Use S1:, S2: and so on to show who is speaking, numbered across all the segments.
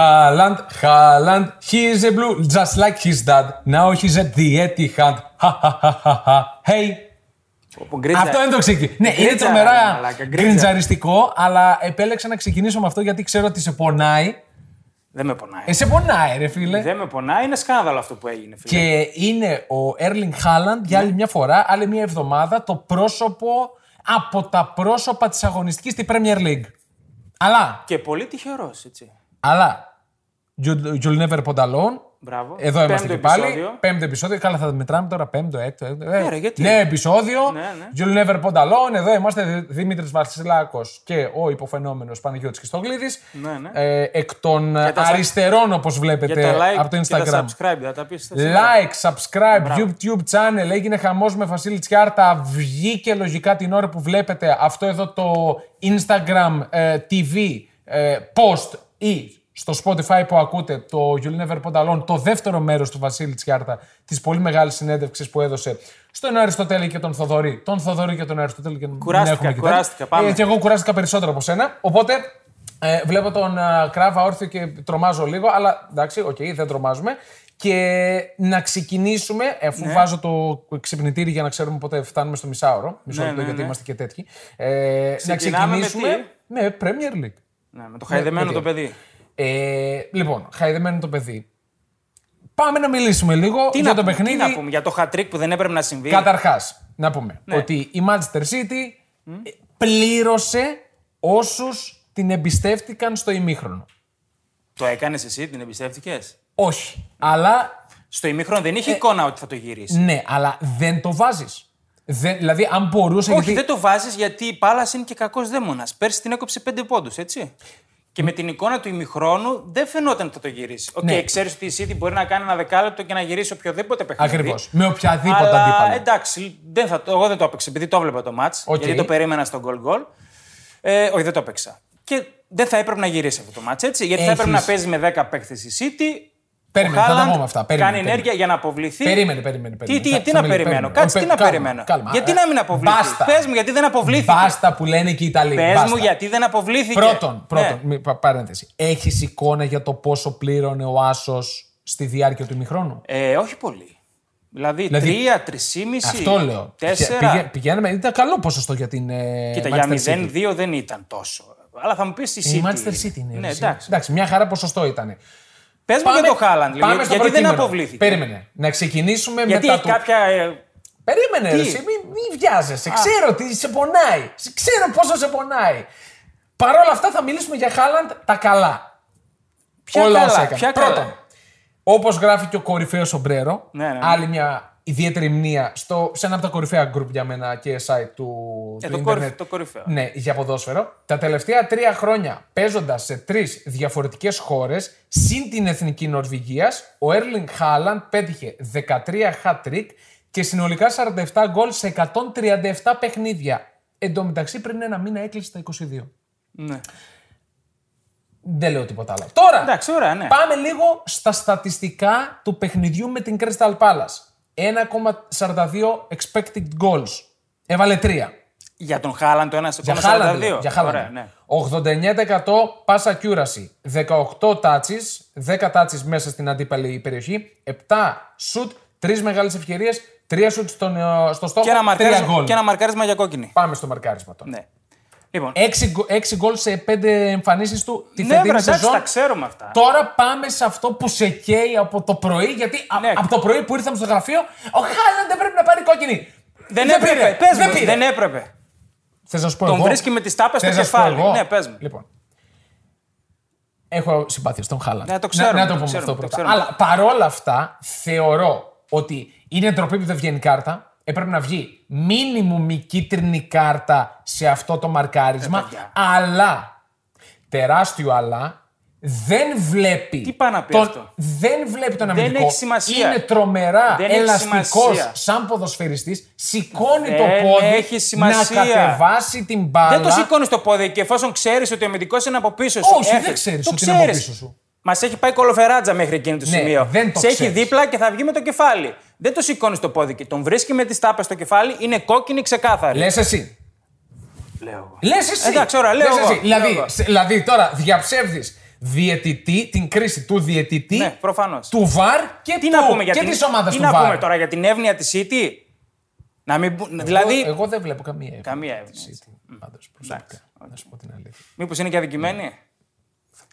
S1: Haaland, Haaland, he is a blue, just like his dad. Now he's at the Etihad. Ha ha ha ha ha. Hey.
S2: Όπου γκρίτσα-
S1: Αυτό είναι το ξεκίνημα. Ναι, είναι
S2: Γκρίτσα,
S1: τρομερά
S2: μαλάκα, γκρίτσα.
S1: γκριντζαριστικό, αλλά επέλεξα να ξεκινήσω με αυτό γιατί ξέρω ότι σε πονάει.
S2: Δεν με πονάει.
S1: Ε, σε πονάει, ρε φίλε.
S2: Δεν με πονάει, είναι σκάνδαλο αυτό που έγινε, φίλε.
S1: Και είναι ο Erling Haaland για άλλη μια φορά, άλλη μια εβδομάδα, το πρόσωπο από τα πρόσωπα της αγωνιστικής στη Premier League. Αλλά,
S2: Και πολύ τυχερός, έτσι.
S1: αλλά, You'll, you'll never put alone.
S2: Μπράβο.
S1: Εδώ είμαστε
S2: Πέμπτο
S1: και πάλι.
S2: επεισόδιο.
S1: Πέμπτο επεισόδιο. Καλά, θα τα μετράμε τώρα. Πέμπτο, έκτο. έκτο. Ε,
S2: Ναι, ρε, γιατί;
S1: Νέο επεισόδιο.
S2: Ναι, ναι.
S1: You'll never put alone. Εδώ είμαστε Δημήτρη Βασιλάκος και ο υποφαινόμενος Παναγιώτης Χριστόγλιδη.
S2: Ναι, ναι.
S1: Ε, εκ των
S2: τα sub-
S1: αριστερών, όπως
S2: Για
S1: βλέπετε
S2: τα like
S1: από το
S2: και τα
S1: Instagram.
S2: subscribe, θα τα πεις.
S1: Like, subscribe, YouTube channel. Έγινε χαμός με Βασίλη Τσιάρτα. Βγήκε λογικά την ώρα που βλέπετε αυτό εδώ το Instagram ε, TV ε, post ή στο Spotify που ακούτε το You'll Never Pod Alone, το δεύτερο μέρος του Βασίλη Τσιάρτα, της πολύ μεγάλης συνέντευξης που έδωσε στον Αριστοτέλη και τον Θοδωρή. Τον Θοδωρή και τον Αριστοτέλη και
S2: Κουράστηκα,
S1: μην έχουμε και τέτοια.
S2: κουράστηκα, πάμε.
S1: Ε, και εγώ κουράστηκα περισσότερο από σένα. Οπότε ε, βλέπω τον α, Κράβα όρθιο και τρομάζω λίγο, αλλά εντάξει, οκ, δεν τρομάζουμε. Και να ξεκινήσουμε, αφού
S2: Ναι.
S1: βάζω το ξυπνητήρι για να ξέρουμε πότε φτάνουμε στο μισάωρο. Μισό
S2: Ναι,
S1: λεπτό,
S2: ναι,
S1: γιατί
S2: ναι.
S1: είμαστε και τέτοιοι. Ε, να
S2: Ξεκινάμε με
S1: ξεκινήσουμε με, Premier League.
S2: Ναι, με το χαϊδεμένο
S1: με
S2: το
S1: τι;
S2: παιδί.
S1: Ε, λοιπόν, χαϊδεμένο το παιδί. Πάμε να μιλήσουμε λίγο
S2: Τι
S1: για
S2: να,
S1: το
S2: πούμε,
S1: παιχνίδι.
S2: τι να πούμε για το hat-trick που δεν έπρεπε να συμβεί.
S1: Καταρχάς, να πούμε
S2: Ναι.
S1: ότι η Manchester City πλήρωσε όσους την εμπιστεύτηκαν στο ημίχρονο.
S2: Το έκανες εσύ, την εμπιστεύτηκες;
S1: Όχι. Αλλά
S2: Στο ημίχρονο δεν
S1: Ε,
S2: είχε εικόνα ότι θα το γυρίσεις.
S1: ναι, αλλά δεν το βάζεις. Δηλαδή, αν μπορούσε.
S2: Όχι,
S1: γιατί...
S2: δεν το βάζεις γιατί η Πάλας είναι και κακός δαίμονας. Πέρσι την έκοψε πέντε πόντους, έτσι. Και με την εικόνα του ημιχρόνου δεν φαινόταν ότι θα το γυρίσει. Οκ,
S1: Ναι.
S2: ξέρεις ότι η City μπορεί να κάνει ένα δεκάλεπτο και να γυρίσει οποιοδήποτε παιχνίδι.
S1: Ακριβώς. Με οποιαδήποτε
S2: Αλλά
S1: αντίπαλο.
S2: εντάξει, δεν θα, το- εγώ δεν το έπαιξα επειδή το έβλεπα το ματς.
S1: Οκ.
S2: Γιατί το περίμενα στο goal goal. Ε, όχι, δεν το έπαιξα. Και δεν θα έπρεπε να γυρίσει αυτό το ματς έτσι. Γιατί θα έπρεπε
S1: Έχεις-
S2: να παίζει με 10 παίχτες η City.
S1: Περίμενε,
S2: ο
S1: θα τα
S2: Haaland
S1: πούμε αυτά. Περίμενε,
S2: κάνει
S1: περίμενε.
S2: ενέργεια για να αποβληθεί.
S1: Περίμενε, περίμενε.
S2: Τι,
S1: περίμενε.
S2: τι,
S1: Θα-
S2: τι
S1: θα
S2: να
S1: μιλήσω,
S2: περιμένω.
S1: περίμενε.
S2: Κάτσε,
S1: Όχι,
S2: τι να
S1: κάλμα,
S2: περιμένω.
S1: κάλμα.
S2: Γιατί
S1: Ε,
S2: να μην αποβληθεί;
S1: Μπάστα.
S2: Πες μου, γιατί δεν αποβλήθηκε.
S1: Μπάστα που λένε και οι Ιταλοί.
S2: Πες
S1: Μπάστα.
S2: μου, γιατί δεν αποβλήθηκε.
S1: Πρώτον, πρώτον
S2: Ναι.
S1: μη- πα- παρένθεση. Έχεις εικόνα για το πόσο πλήρωνε ο Άσος στη διάρκεια του ημιχρόνου;
S2: Ε, όχι πολύ. Δηλαδή,
S1: Δηλαδή,
S2: τρία, τρισήμιση.
S1: Αυτό λέω.
S2: Τέσσερα.
S1: Πηγα- Πηγαίναμε, ήταν καλό ποσοστό για την. ε,
S2: Κοίτα,
S1: Manchester
S2: για
S1: City.
S2: 0-2 δεν ήταν τόσο. Αλλά θα μου πεις η City.
S1: Η Manchester City είναι.
S2: Ναι,
S1: εσύ.
S2: εντάξει.
S1: εντάξει, μια χαρά ποσοστό ήταν.
S2: Πες μου για το Χάλαντ.
S1: πάμε
S2: Γιατί
S1: στο
S2: δεν
S1: προκείμενο.
S2: αποβλήθηκε.
S1: Περίμενε. Να ξεκινήσουμε
S2: Γιατί
S1: μετά
S2: έχει
S1: του.
S2: κάποια. ε,
S1: Περίμενε,
S2: Τι;
S1: ρε, εσύ, μη, μη βιάζεσαι. Ξέρω ότι σε πονάει. Σε- Ξέρω πόσο σε πονάει. Παρ' όλα αυτά θα μιλήσουμε για Χάλαντ τα καλά.
S2: Ποια
S1: Όλα
S2: καλά,
S1: όσα έκανε.
S2: ποια καλά.
S1: Πρώτον, όπως γράφει και ο κορυφαίος Σομπρέρο,
S2: Ναι, ναι, ναι.
S1: άλλη μια ιδιαίτερη μνήμα στο, σε ένα από τα κορυφαία group για μένα και site του,
S2: Ε,
S1: του
S2: το,
S1: ίντερνετ.
S2: κορυφ, το κορυφαίο.
S1: Ναι, για ποδόσφαιρο. Τα τελευταία τρία χρόνια παίζοντας σε τρεις διαφορετικές χώρες, συν την εθνική Νορβηγίας, ο Έρλινγκ Χάλαντ πέτυχε 13 hat-trick και συνολικά 47 γκολ σε 137 παιχνίδια. Εν τω μεταξύ, πριν ένα μήνα έκλεισε τα 22.
S2: Ναι.
S1: Δεν λέω τίποτα άλλο. Τώρα,
S2: Εντάξει, ωραία, ναι.
S1: πάμε λίγο στα στατιστικά του παιχνιδιού με την Crystal Palace. 1,42 expected goals. Έβαλε 3.
S2: Για τον Χάλαντ το 1
S1: Για
S2: 42.
S1: Χάλαντ, λέω, για Χάλαντ.
S2: Ωραία, ναι.
S1: 89% pass accuracy, 18 touches, 10 touches μέσα στην αντίπαλη περιοχή, 7 shoot, 3 μεγάλες ευκαιρίες, 3 shoot στον, ε, στο στόχο,
S2: Και ένα,
S1: 3
S2: μαρκάρισμα,
S1: γκολ.
S2: και ένα μαρκάρισμα για κόκκινη.
S1: Πάμε στο μαρκάρισμα τώρα.
S2: Ναι. Λοιπόν,
S1: 6, γκολ σε 5 εμφανίσεις του τη
S2: ναι,
S1: φετινή
S2: βρε, εντάξει,
S1: σεζόν.
S2: τα ξέρουμε αυτά.
S1: Τώρα πάμε σε αυτό που σε καίει από το πρωί, γιατί α-
S2: Ναι.
S1: από το πρωί που ήρθαμε στο γραφείο, ο Χάλαντ δεν πρέπει να πάρει κόκκινη.
S2: Δεν,
S1: πήρε,
S2: έπρεπε. Πες
S1: δεν
S2: μου,
S1: πήρε.
S2: δεν έπρεπε.
S1: Θες να σου πω
S2: Τον
S1: εγώ;
S2: βρίσκει με τις τάπες στο
S1: Θες να σου πω
S2: κεφάλι.
S1: εγώ;
S2: Ναι, πες μου.
S1: Λοιπόν. Έχω συμπάθεια στον Χάλαντ.
S2: Ναι, το ξέρουμε,
S1: Να, να το
S2: το
S1: πούμε
S2: ξέρουμε,
S1: αυτό
S2: το
S1: πρώτα.
S2: ξέρουμε.
S1: Αλλά παρόλα αυτά θεωρώ ότι είναι ντροπή που δεν βγαίνει κάρτα. Έπρεπε να βγει μίνιμουμ η κίτρινη κάρτα σε αυτό το μαρκάρισμα.
S2: Ε, παιδιά.
S1: αλλά, τεράστιο αλλά, δεν βλέπει.
S2: Τι πάει να πει
S1: τον-
S2: αυτό;
S1: Δεν βλέπει τον
S2: Δεν
S1: αμυντικό.
S2: έχει σημασία.
S1: Είναι τρομερά
S2: Δεν έχει
S1: ελαστικός
S2: σημασία.
S1: σαν ποδοσφαιριστής. Σηκώνει
S2: Δεν
S1: το πόδι
S2: έχει σημασία.
S1: να κατεβάσει την μπάλα.
S2: Δεν το σηκώνεις το πόδι και εφόσον ξέρεις ότι ο αμυντικός είναι από πίσω σου.
S1: Όχι, δεν
S2: έφυγε.
S1: ξέρεις
S2: Το
S1: ότι είναι από
S2: ξέρεις.
S1: πίσω σου.
S2: Μας έχει πάει κολοφεράτζα μέχρι εκείνο το
S1: Ναι,
S2: σημείο.
S1: δεν το
S2: Σε έχει
S1: ξέρεις.
S2: δίπλα και θα βγει με το κεφάλι. Δεν το σηκώνεις το πόδι και τον βρίσκει με τις τάπες στο κεφάλι, είναι κόκκινη ξεκάθαρη.
S1: Λες εσύ.
S2: Λέω εγώ.
S1: Λες εσύ.
S2: Εντάξει, ωραία, λέω
S1: Λες
S2: εγώ.
S1: εσύ. Δηλαδή,
S2: Λέω εγώ.
S1: σε- δηλαδή τώρα διαψεύδεις διαιτητή, την κρίση του διαιτητή,
S2: Ναι, προφανώς.
S1: του ΒΑΡ και,
S2: Τι
S1: του,
S2: να πούμε για
S1: και
S2: την,
S1: της ομάδας
S2: τι
S1: του
S2: να
S1: ΒΑΡ.
S2: πούμε τώρα για την εύνοια της City; Να μην, που- δηλαδή.
S1: Εγώ, εγώ δεν βλέπω καμία εύνοια.
S2: Καμία εύνοια,
S1: της
S2: έτσι.
S1: City, πάντως, προσωπικά. Να σου πω την αλήθεια.
S2: Μήπως είναι και αδικημένοι.
S1: Θα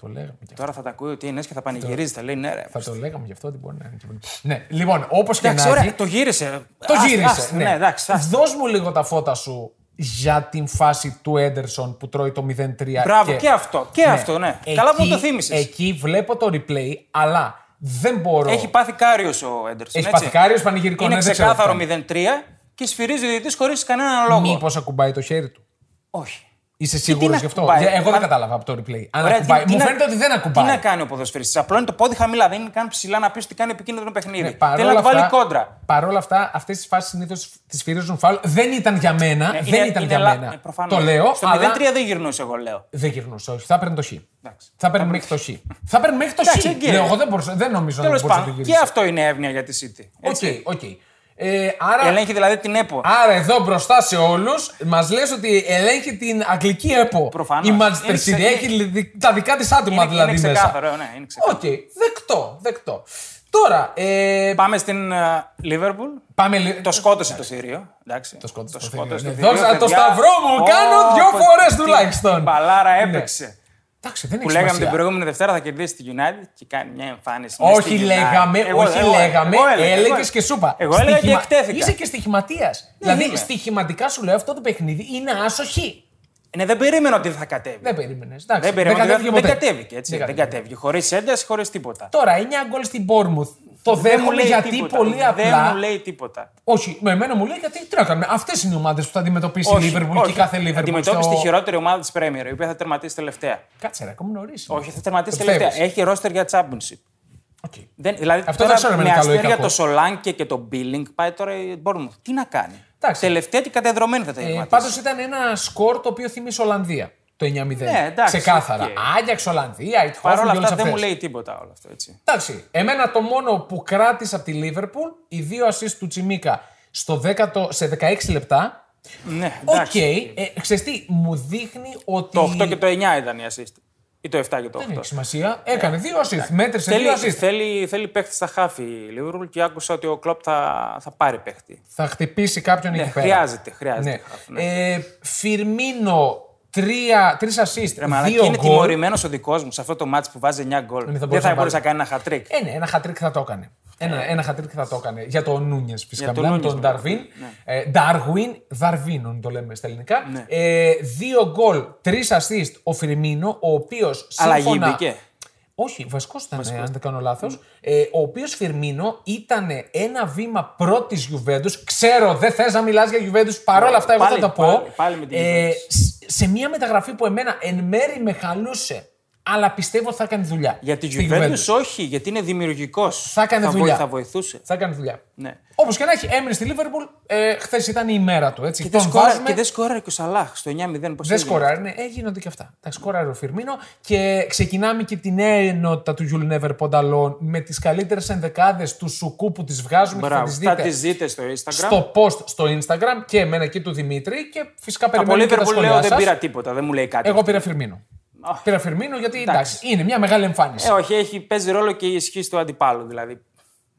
S1: το λέγαμε και αυτό.
S2: Τώρα θα τα ακούει ότι είναι και θα πανηγυρίζει. Θα λέει ναι, ρε.
S1: Θα το λέγαμε γι' αυτό ότι μπορεί να είναι. και- Ναι, λοιπόν, όπως και
S2: Εντάξει,
S1: να
S2: ωραία,
S1: έχει.
S2: το γύρισε.
S1: Το
S2: Άστα,
S1: γύρισε.
S2: άστα,
S1: ναι.
S2: ναι, εντάξει. άστα.
S1: Δώσ' μου λίγο τα φώτα σου για την φάση του Έντερσον που τρώει το 0-3.
S2: Μπράβο, και αυτό, και αυτό, ναι. Καλά που μου το θύμισες.
S1: Εκεί βλέπω το replay, αλλά δεν μπορώ.
S2: Έχει πάθει κάριος ο Έντερσον.
S1: Έχει πάθει κάριος, πανηγυρικό,
S2: Είναι
S1: ναι, δεν ξέρω
S2: ξεκάθαρο
S1: τι
S2: 0-3 και σφυρίζει ο διαιτητής χωρίς κανέναν λόγο.
S1: Μήπως ακουμπάει το χέρι του.
S2: Όχι.
S1: Είσαι
S2: τι
S1: σίγουρος
S2: να
S1: γι' αυτό;
S2: ακουμπάει.
S1: Για- Εγώ
S2: Μα-
S1: δεν κατάλαβα από το replay. Αν
S2: Ωραία,
S1: ακουμπάει.
S2: τι- τι
S1: Μου
S2: να-
S1: φαίνεται ότι δεν ακουμπάει.
S2: Τι να κάνει ο ποδοσφαιριστής; Απλό είναι το πόδι χαμηλά. Δεν είναι καν ψηλά να πεις ότι κάνει επικίνδυνο παιχνίδι.
S1: Ναι,
S2: Θέλει
S1: παρόλα
S2: να του βάλει
S1: αυτά-
S2: κόντρα.
S1: Παρόλα αυτά, αυτές τις φάσεις συνήθως τις φυρίζουν φάουλ. Δεν ήταν για μένα.
S2: Ε,
S1: δεν
S2: είναι-
S1: ήταν
S2: είναι
S1: για
S2: λα-
S1: μένα.
S2: ε, προφανώς.
S1: το λέω.
S2: Στο
S1: αλλά
S2: 0-3 δεν γυρνούσε, εγώ λέω.
S1: Δεν γυρνούσε, όχι. Θα έπαιρνε το χ.
S2: Εντάξει.
S1: Θα έπαιρνε μέχρι το χ. Θα έπαιρνε μέχρι το
S2: Εντάξει,
S1: χ.
S2: εκεί.
S1: Λέω, εγώ δεν, μπορούσα, δεν νομίζω να
S2: Τέλος
S1: μπορούσε να το
S2: πάντων.
S1: γυρίσει.
S2: Και αυτό είναι εύνοια για τη City.
S1: Ok,
S2: Έτσι.
S1: οκ. Ε, άρα,
S2: Ελέγχει δηλαδή την ΕΠΟ.
S1: άρα εδώ μπροστά σε όλους μας λες ότι ελέγχει την αγγλική ΕΠΟ.
S2: Προφανώς.
S1: Η Manchester
S2: Είναι
S1: City
S2: ξε-
S1: έχει λι- τα δικά της άτομα
S2: Είναι,
S1: δηλαδή
S2: είναι
S1: μέσα.
S2: ξεκάθαρο, ναι, είναι ξεκάθαρο.
S1: Οκ, δεκτό, δεκτό. Τώρα, ε,
S2: Πάμε στην Λίβερπουλ.
S1: πάμε λίγο.
S2: Το σκότωσε το θηρίο. Εντάξει.
S1: Το σκότωσε το
S2: σκότωσε
S1: θηρίο, ναι.
S2: θηρίο,
S1: Δώσα το
S2: παιδιά.
S1: σταυρό μου,
S2: Ω,
S1: κάνω δυο
S2: πω,
S1: φορές
S2: τι
S1: τουλάχιστον.
S2: Μπαλάρα
S1: Ναι.
S2: Έπαιξε.
S1: Εντάξει, δεν
S2: Που
S1: έχει
S2: λέγαμε
S1: σημασία.
S2: την προηγούμενη Δευτέρα θα κερδίσει τη United και κάνει μια εμφάνιση. μες στη
S1: Όχι
S2: United.
S1: λέγαμε,
S2: Εγώ-
S1: όχι
S2: εγώ-
S1: λέγαμε,
S2: εγώ έλεγα, εγώ
S1: έλεγε
S2: έλεγα.
S1: και σούπα.
S2: Εγώ έλεγα και εκτέθηκα.
S1: Είσαι και στοιχηματίας. δηλαδή,
S2: είμαι.
S1: στοιχηματικά σου λέω αυτό το παιχνίδι είναι άσοχη.
S2: Ναι, δεν περίμενα ότι θα κατέβει.
S1: Δεν περίμενες.
S2: Δεν περίμενα ότι
S1: κατέβηκε
S2: δεν,
S1: ποτέ.
S2: κατέβηκε. Έτσι.
S1: Δεν
S2: Δεν
S1: κατέβηκε.
S2: κατέβηκε. Χωρίς ένταση, χωρίς τίποτα.
S1: Τώρα 9 γκολ στην Bournemouth. Το
S2: Δεν μου
S1: δέχομαι
S2: λέει
S1: γιατί
S2: τίποτα.
S1: πολύ
S2: Δεν
S1: απλά.
S2: μου λέει τίποτα.
S1: Όχι, με εμένα μου λέει γιατί τι να κάνουμε. Αυτές είναι οι ομάδες που θα αντιμετωπίσει η Liverpool και κάθε Liverpool.
S2: Αντιμετώπισε
S1: στο-
S2: τη χειρότερη ομάδα της Premier, η οποία θα τερματίσει τελευταία.
S1: Κάτσε, ρε, ακόμα νωρίς.
S2: Όχι, θα τερματίσει
S1: Το
S2: τελευταία.
S1: πιστεύεις.
S2: Έχει ρόστερ για Championship.
S1: Ok.
S2: Δεν, δηλαδή,
S1: Αυτό
S2: τώρα
S1: δεν ξέρω αν
S2: με
S1: είναι καλό ή
S2: αστέρια
S1: κακό.
S2: το Σολάνκε και το Billing πάει τώρα η Bournemouth. Τι να κάνει.
S1: Εντάξει.
S2: Τελευταία και καταϊδρωμένη θα
S1: Ε,
S2: τερματίσει.
S1: Πάντως ήταν ένα σκορ το οποίο θυμίζει Ολλανδία. Το 9-0.
S2: Ναι, εντάξει,
S1: Ξεκάθαρα.
S2: οκ.
S1: Άγιαξ, Ολλανδία, η
S2: Παρ' όλα αυτά δεν μου λέει τίποτα όλο αυτό. Έτσι.
S1: Εντάξει, εμένα το μόνο που κράτησα από τη Λίβερπουλ, οι δύο assist του Τσιμίκα στο 10, σε 16 λεπτά.
S2: Ναι,
S1: Οκ,
S2: εντάξει.
S1: ε, ξέρεις τι, μου δείχνει ότι.
S2: Το 8 και το 9 ήταν η assist. Ή το 7 και το 8.
S1: Δεν έχει σημασία. Έκανε δύο assist. Μέτρησε
S2: Θέλει,
S1: δύο assist.
S2: θέλει, θέλει παίχτη στα χαφ η Liverpool και άκουσα ότι ο Κλοπ θα, θα πάρει παίχτη.
S1: Θα χτυπήσει κάποιον
S2: Ναι,
S1: εκεί πέρα.
S2: χρειάζεται, χρειάζεται.
S1: Ναι.
S2: χαφ, ναι.
S1: Ε, Φιρμίνο, τρία, τρεις assist,
S2: Ρε μαλάκα,
S1: δύο
S2: είναι
S1: γκολ.
S2: τιμωρημένος ο δικός μου σε αυτό το ματς που βάζει 9 γκολ.
S1: θα
S2: Δεν
S1: μπορούσε
S2: θα
S1: να
S2: μπορούσε να
S1: βάλει.
S2: κάνει ένα χατρίκ.
S1: Ε, ναι, ένα χατρίκ θα το έκανε. Ένα, ένα χατρίκ θα το έκανε. Για τον Νούνιες φυσικά.
S2: Για τον
S1: Μιλάμε
S2: Νούνιες,
S1: τον
S2: ναι.
S1: Νταρβίν. Ε, Ντάρβιν, Δαρβίνον το λέμε στα ελληνικά.
S2: Ναι.
S1: Ε, δύο γκολ, τρεις assist ο Φιρμίνο, ο οποίος.
S2: Αλλαγή μπήκε.
S1: Όχι, βασικός ήταν, ε, αν δεν κάνω λάθος. Ε, ο οποίος Φιρμίνο ήταν ένα βήμα προ της Γιουβέντους. Ξέρω, δεν θες να μιλάς για Γιουβέντους, παρόλα αυτά, εγώ
S2: Πάλι-
S1: θα το πω.
S2: πάλι- πάλι με την
S1: ε,
S2: Juventus.
S1: σ- σε μια μεταγραφή που εμένα εν μέρει με χαλούσε, αλλά πιστεύω θα κάνει δουλειά.
S2: Για τη
S1: στη
S2: Juventus όχι, γιατί είναι δημιουργικός.
S1: Θα έκανε δουλειά.
S2: Θα βοηθούσε.
S1: Θα κάνει δουλειά.
S2: Ναι.
S1: Όπως και να έχει, έμεινε στη Λίβερπουλ. Ε, Χθες ήταν η ημέρα του. Έτσι.
S2: Και δεν,
S1: Τον
S2: σκόρα,
S1: βάζουμε.
S2: και δεν σκόραρε και ο Σαλάχ στο 9-0. Πώς
S1: Δεν
S2: έγινε.
S1: σκοράρει, ναι, ε, γίνονται και αυτά. Τα σκοράρει ο Φιρμίνο και ξεκινάμε και τη νέα ενότητα του You'll Never Pondalon με τις καλύτερες ενδεκάδες του Σουκού που τις βγάζουμε και θα
S2: Μπράβο.
S1: τις
S2: Θα
S1: δείτε
S2: τις δείτε στο Instagram.
S1: στο post στο Instagram και εμένα εκεί του Δημήτρη και φυσικά
S2: Από
S1: περιμένουμε και τα
S2: Liverpool
S1: σχόλιά
S2: λέω δεν
S1: σας.
S2: πήρα τίποτα, δεν μου λέει κάτι.
S1: Εγώ πήρα Φιρμίνο. Πήρα Φιρμίνο γιατί εντάξει, είναι μια μεγάλη εμφάνιση.
S2: Ε, όχι, έχει, παίζει ρόλο και η ισχύ του αντιπάλου. Δηλαδή.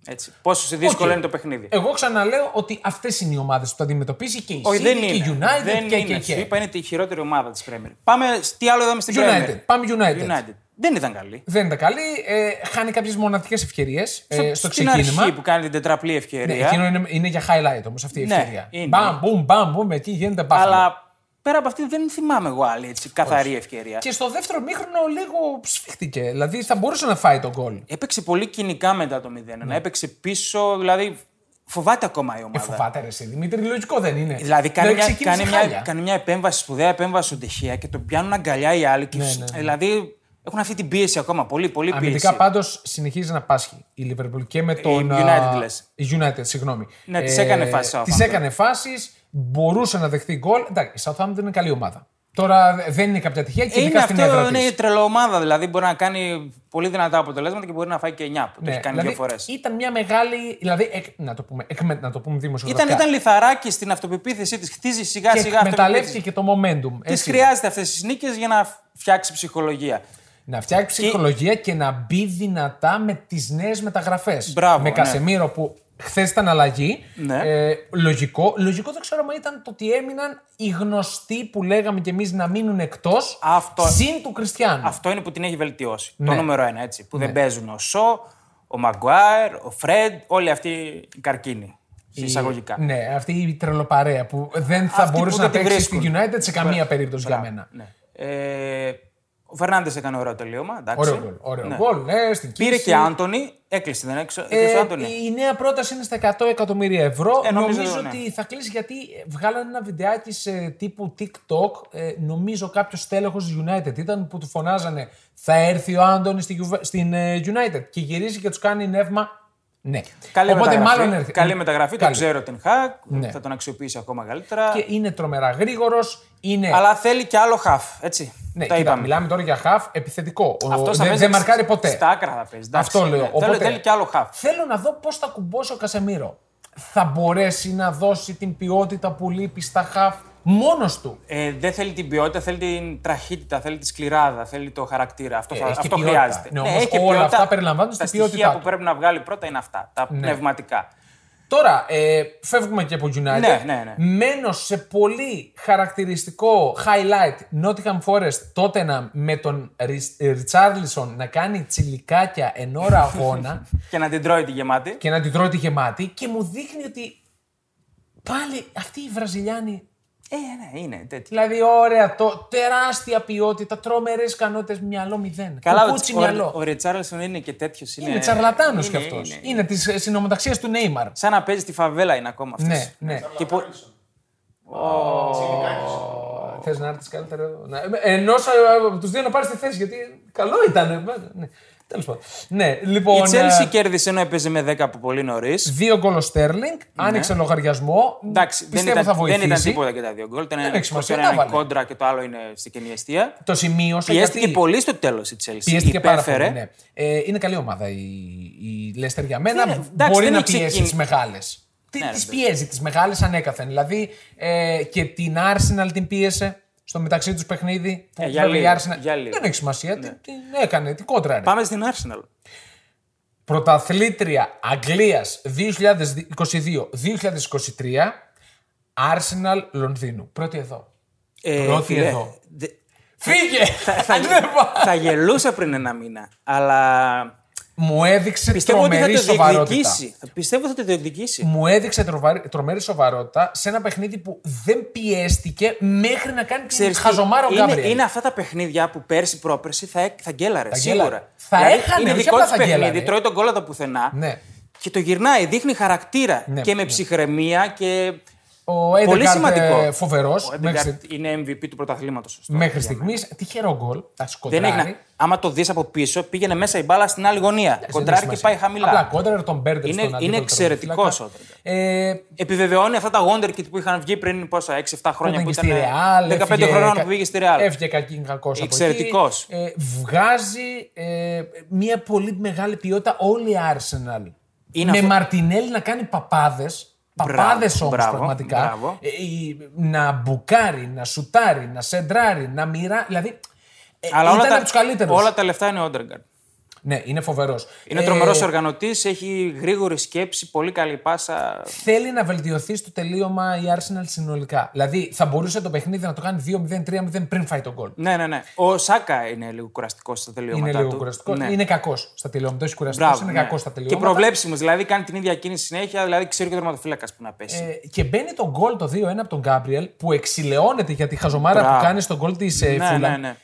S2: Έτσι. Πόσο δύσκολο
S1: Οκ.
S2: είναι το παιχνίδι.
S1: Εγώ ξαναλέω ότι αυτές είναι οι ομάδες που θα αντιμετωπίσει και η
S2: όχι,
S1: City
S2: δεν
S1: και η
S2: είναι.
S1: United
S2: δεν
S1: και,
S2: είναι.
S1: και,
S2: Σου
S1: και.
S2: είπα είναι τη χειρότερη ομάδα της Premier. Πάμε, τι άλλο είδαμε στην
S1: United.
S2: Premier.
S1: Πάμε United.
S2: United. Δεν ήταν καλή.
S1: Δεν ήταν καλή. Ε, χάνει κάποιες μοναδικές ευκαιρίες ε, στο
S2: Στην
S1: ξεκίνημα.
S2: αρχή που κάνει την τετραπλή
S1: Ναι,
S2: ευκαιρία.
S1: εκείνο είναι, είναι για highlight όμως αυτή η
S2: Ναι,
S1: ευκαιρία.
S2: είναι.
S1: Μπαμ, μπουμ, μπαμ, μπουμ, εκεί γίνεται μπάχαλο.
S2: αλλά πέρα από αυτή δεν θυμάμαι εγώ άλλη έτσι, καθαρή ευκαιρία.
S1: Και στο δεύτερο μήχρονο λίγο σφίχτηκε. Δηλαδή θα μπορούσε να φάει τον γκολ.
S2: Έπαιξε πολύ κοινικά μετά το 0-1. Έπαιξε πίσω, δηλαδή φοβάται ακόμα η
S1: Ε,
S2: ομάδα.
S1: φοβάται ρε, εσύ, Δημήτρη, λογικό δεν είναι.
S2: Δηλαδή κάνει μια,
S1: ξεκίνησε
S2: κάνει, μια,
S1: χάλια.
S2: κάνει μια επέμβαση, σπουδαία επέμβαση στον Τεχεία και τον πιάνουν αγκαλιά οι άλλοι. Και,
S1: Ναι, ναι, ναι.
S2: Δηλαδή έχουν αυτή την πίεση ακόμα. Πολύ, πολύ
S1: Αμυντικά
S2: πίεση.
S1: πάντως συνεχίζει να πάσχει η Liverpool και με τον.
S2: United
S1: α,
S2: λες.
S1: Η United, συγγνώμη.
S2: Ναι, της έκανε φάσεις ο
S1: Τη
S2: Southampton.
S1: έκανε φάσεις, μπορούσε να δεχθεί γκολ. Εντάξει, η Southampton είναι καλή ομάδα. Τώρα δεν είναι κάποια τυχαία και
S2: Ε,
S1: ειδικά
S2: είναι
S1: στην
S2: αυτό,
S1: έδρα
S2: είναι
S1: της.
S2: η τρελοομάδα. Δηλαδή μπορεί να κάνει πολύ δυνατά αποτελέσματα και μπορεί να φάει και 9 που το
S1: Ναι,
S2: έχει κάνει
S1: δηλαδή,
S2: δύο φορές.
S1: Ήταν μια μεγάλη. Δηλαδή, εκ, να, το πούμε, εκ, να το πούμε
S2: Ήταν,
S1: δημοσιογραφικά.
S2: ήταν λιθαράκι στην αυτοπεποίθησή της. Χτίζει σιγά
S1: και
S2: σιγά
S1: εκμεταλλεύτηκε
S2: αυτοπεποίθηση.
S1: και το momentum.
S2: Τη
S1: έτσι.
S2: χρειάζεται αυτές τις νίκες για να φτιάξει ψυχολογία.
S1: Να φτιάξει ψυχολογία και να μπει δυνατά με τις νέες μεταγραφές.
S2: Μπράβο,
S1: Με
S2: ναι.
S1: Κασεμίρο που χθες ήταν αλλαγή.
S2: Ναι.
S1: Ε, λογικό. Λογικό δεν ξέρω αν ήταν το ότι έμειναν οι γνωστοί που λέγαμε κι εμείς να μείνουν εκτός.
S2: Αυτό-
S1: Συν του Κριστιανού.
S2: Αυτό είναι που την έχει βελτιώσει.
S1: Ναι.
S2: Το νούμερο ένα, έτσι. Που δεν παίζουν ο Σο, ο Μαγκουάιρ, ο Φρεντ, όλοι αυτοί οι καρκίνοι. Εισαγωγικά.
S1: Ναι, αυτή η τρελοπαρέα που δεν θα
S2: Αυτοί που
S1: μπορούσε
S2: δεν
S1: να
S2: τη
S1: παίξει στη
S2: βρίσκουν.
S1: United σε καμία περίπτωση για μένα.
S2: Ναι. Ε, ο Φερνάντες έκανε ωραίο τελείωμα. Εντάξει.
S1: Ωραίο γκολ. Ωραίο
S2: Ναι.
S1: γκολ, ναι, στην
S2: Πήρε
S1: κίνηση.
S2: και Άντωνη, έκλεισε, δεν έκλεισε
S1: Ε,
S2: ο Άντωνη.
S1: η νέα πρόταση είναι στα 100 εκατομμύρια ευρώ.
S2: Ε, νομίζω,
S1: νομίζω
S2: ναι.
S1: ότι θα κλείσει γιατί βγάλανε ένα βιντεάκι σε τύπου TikTok. Ε, νομίζω κάποιος τέλεχο της United ήταν που του φωνάζανε Θα έρθει ο Άντωνη στη Juve- στην ε, United. Και γυρίζει και τους κάνει νεύμα. Ναι.
S2: Καλή
S1: Οπότε
S2: μεταγραφή.
S1: μάλλον έρθει.
S2: Καλή μεταγραφή, το
S1: Καλή.
S2: ξέρω την Χακ.
S1: Ναι.
S2: Θα τον αξιοποιήσει ακόμα καλύτερα.
S1: Και είναι τρομερά γρήγορος. Είναι.
S2: Αλλά θέλει και άλλο χαφ, έτσι.
S1: ναι,
S2: Τα
S1: κοίτα,
S2: είπαμε.
S1: μιλάμε τώρα για χαφ επιθετικό. Ο-
S2: Αυτός θα
S1: δεν
S2: παίζει
S1: δεν μαρκάρει ποτέ.
S2: Στα άκρα θα παίζει. εντάξει.
S1: Αυτό λέω.
S2: Ναι.
S1: Οπότε,
S2: Θέλει, θέλει και άλλο χαφ.
S1: Θέλω να δω πώς θα κουμπώσει ο Κασεμίρο. Θα μπορέσει να δώσει την ποιότητα που λείπει στα χαφ; Μόνος του.
S2: Ε, δεν θέλει την ποιότητα, θέλει την τραχύτητα, θέλει τη σκληράδα, θέλει το χαρακτήρα. Αυτό,
S1: Ε,
S2: θα,
S1: έχει και
S2: αυτό
S1: ποιότητα.
S2: χρειάζεται.
S1: Ναι, όμως
S2: έχει και
S1: όλα
S2: ποιότητα.
S1: αυτά περιλαμβάνονται
S2: Τα
S1: στην
S2: στοιχεία
S1: ποιότητά
S2: που
S1: του.
S2: πρέπει να βγάλει πρώτα είναι αυτά, τα πνευματικά.
S1: Τώρα, ε, φεύγουμε και από United.
S2: Ναι, ναι, ναι.
S1: Μένω σε πολύ χαρακτηριστικό highlight Nottingham Forest Tottenham με τον Ριτσάρλισον να κάνει τσιλικάκια εν ώρα αγώνα
S2: Και να την τρώει τη γεμάτη.
S1: και να την τρώει τη γεμάτη και μου δείχνει ότι πάλι αυτοί οι Βραζιλιάνοι
S2: Ε, ναι, είναι τέτοιο.
S1: Δηλαδή, ωραία, το, τεράστια ποιότητα, τρομερές ικανότητες, μυαλό μηδέν.
S2: Καλά,
S1: Κουκούτσι
S2: ο,
S1: μυαλό.
S2: ο, ο Ριτσάρλσον είναι και τέτοιος. Είναι,
S1: είναι τσαρλατάνος κι
S2: είναι,
S1: αυτός.
S2: είναι.
S1: Είναι, της συνομοταξία του Νέιμαρ.
S2: Σαν να παίζει στη φαβέλα είναι ακόμα αυτός.
S1: Ναι, ναι.
S2: Και πο-
S1: Θες να έρθεις καλύτερα εδώ; Να- Ενώ από τους δύο να πάρεις τη θέση, γιατί καλό ήταν. Ναι. Τέλος πάντων. Ναι, λοιπόν.
S2: Η Chelsea
S1: ε,
S2: κέρδισε ενώ έπαιζε με 10 από πολύ νωρίς.
S1: Δύο γκολ ο Στέρλινγκ, άνοιξε λογαριασμό.
S2: Ναι. Εντάξει, δεν
S1: πιστεύω
S2: ήταν,
S1: θα βοηθήσει.
S2: δεν ήταν τίποτα και τα δύο γκολ. Το ένα
S1: έχει
S2: είναι
S1: σημασία,
S2: το
S1: τα
S2: ένα είναι
S1: βάλε.
S2: κόντρα και το άλλο είναι στην κενή αιστεία.
S1: Το σημείωσα.
S2: Πιέστηκε
S1: γιατί...
S2: πολύ στο τέλος η Chelsea.
S1: Πιέστηκε πάρα
S2: Υπέφερε.
S1: πολύ. Ναι. Ε, είναι καλή ομάδα η, η Leicester για μένα.
S2: Δεν είναι- εντάξει,
S1: Μπορεί
S2: δεν
S1: να
S2: έχει
S1: πιέσει
S2: ξεκινήσει.
S1: τις μεγάλες. Τι
S2: Ναι,
S1: τις
S2: ρε,
S1: πιέζει, τις μεγάλες ανέκαθεν. Δηλαδή ε, και την Arsenal την πίεσε στο μεταξύ τους παιχνίδι. Που
S2: Ε, για
S1: βέβαια η
S2: λίγο,
S1: Arsenal
S2: για λίγο. Ναι.
S1: δεν έχει σημασία. Τι, τι έκανε, τι κόντρα.
S2: Πάμε στην Arsenal.
S1: Πρωταθλήτρια Αγγλίας 2022-2023 Arsenal Λονδίνου. Πρώτη εδώ.
S2: Ε,
S1: Πρώτη
S2: φίλε,
S1: εδώ.
S2: δε-
S1: Φύγε!
S2: θα,
S1: Ανέβα!
S2: θα γελούσα πριν ένα μήνα. Αλλά
S1: Μου έδειξε
S2: πιστεύω ότι θα
S1: τρομερή
S2: το
S1: σοβαρότητα.
S2: διεκδικήσει. Θα πιστεύω ότι θα το διεκδικήσει.
S1: Μου έδειξε τροβαρ- τρομερή σοβαρότητα σε ένα παιχνίδι που δεν πιέστηκε μέχρι να κάνει την
S2: Ξέρεις τι,
S1: χαζομάρα ο
S2: είναι,
S1: Γκάμπριελ.
S2: είναι αυτά τα παιχνίδια που πέρσι πρόπερσι θα, έκ- θα γκέλαρε.
S1: γκέλαρε.
S2: σίγουρα.
S1: Θα
S2: δηλαδή,
S1: έχανε,
S2: είναι
S1: όχι
S2: δικό
S1: απλά
S2: τη
S1: θα
S2: παιχνίδι,
S1: γκέλαρε.
S2: τρώει τον κόλλο από πουθενά.
S1: Ναι.
S2: Και το γυρνάει, δείχνει χαρακτήρα
S1: Ναι,
S2: και με
S1: ναι.
S2: ψυχραιμία και.
S1: Ο
S2: Πολύ
S1: Έντεκαρτ
S2: σημαντικό.
S1: φοβερός
S2: Ο
S1: μέχρι,
S2: Έντεγκαρτ είναι MVP του πρωταθλήματος.
S1: μέχρι στιγμής. Τυχερό γκολ. Τα
S2: Δεν
S1: σκοτράρει.
S2: έγινε. Άμα το δεις από πίσω, πήγαινε μέσα η μπάλα στην άλλη γωνία.
S1: Δεν
S2: Κοντράρει
S1: έχει
S2: και
S1: σημασία.
S2: πάει χαμηλά.
S1: Απλά κόντραρε τον Μπέρντερ
S2: Είναι-
S1: στον
S2: είναι
S1: αντίπαλο
S2: εξαιρετικός
S1: τερματοφύλακα.
S2: ο
S1: Ε,
S2: Επιβεβαιώνει αυτά τα Wonderkid που είχαν βγει πριν πόσα, 6-7 χρόνια
S1: Όταν
S2: που
S1: και
S2: ήταν.
S1: στη Ρεάλ.
S2: 15 χρονών που πήγε στη Ρεάλ.
S1: Έφυγε κακή κακός από
S2: Εξαιρετικός.
S1: εκεί. Ε, βγάζει ε, μια πολύ μεγάλη ποιότητα όλη η Arsenal.
S2: Είναι
S1: με
S2: αυτό-
S1: Μαρτινέλli να κάνει παπάδες. Παπάδες όμως
S2: μπράβο,
S1: πραγματικά.
S2: μπράβο.
S1: Ε, η- να μπουκάρει, να σουτάρει, να σεντράρει, να μοιρά. Δηλαδή. ε,
S2: Αλλά όλα
S1: ήταν
S2: τα,
S1: από τους καλύτερους.
S2: όλα τα λεφτά είναι ο Όντεργαρντ.
S1: Ναι, είναι φοβερός.
S2: Είναι τρομερός οργανωτής, έχει γρήγορη σκέψη, πολύ καλή πάσα.
S1: Θέλει να βελτιωθεί στο τελείωμα η Arsenal συνολικά. Δηλαδή θα μπορούσε το παιχνίδι να το κάνει 2-0-3-0 πριν φάει τον γκολ.
S2: Ναι, ναι, ναι. Ο Σάκα είναι λίγο κουραστικός στα τελειώματα.
S1: Είναι λίγο
S2: του.
S1: κουραστικός.
S2: Ναι.
S1: Είναι κακός στα τελειώματα. Όχι κουραστικός,
S2: Μπράβο,
S1: είναι
S2: ναι.
S1: κακός στα
S2: Και
S1: τελειώματα.
S2: προβλέψιμος, δηλαδή κάνει την ίδια κίνηση συνέχεια, δηλαδή ξέρει και ο τερματοφύλακας που να πέσει.
S1: Ε, και μπαίνει το γκολ το 2-1 από τον Γκάμπριελ που εξηλαιώνεται για τη χαζομάρα
S2: Μπράβο.
S1: που κάνει στον γκολ της ε,
S2: Ναι,
S1: Φούλαμ.
S2: ναι, ναι.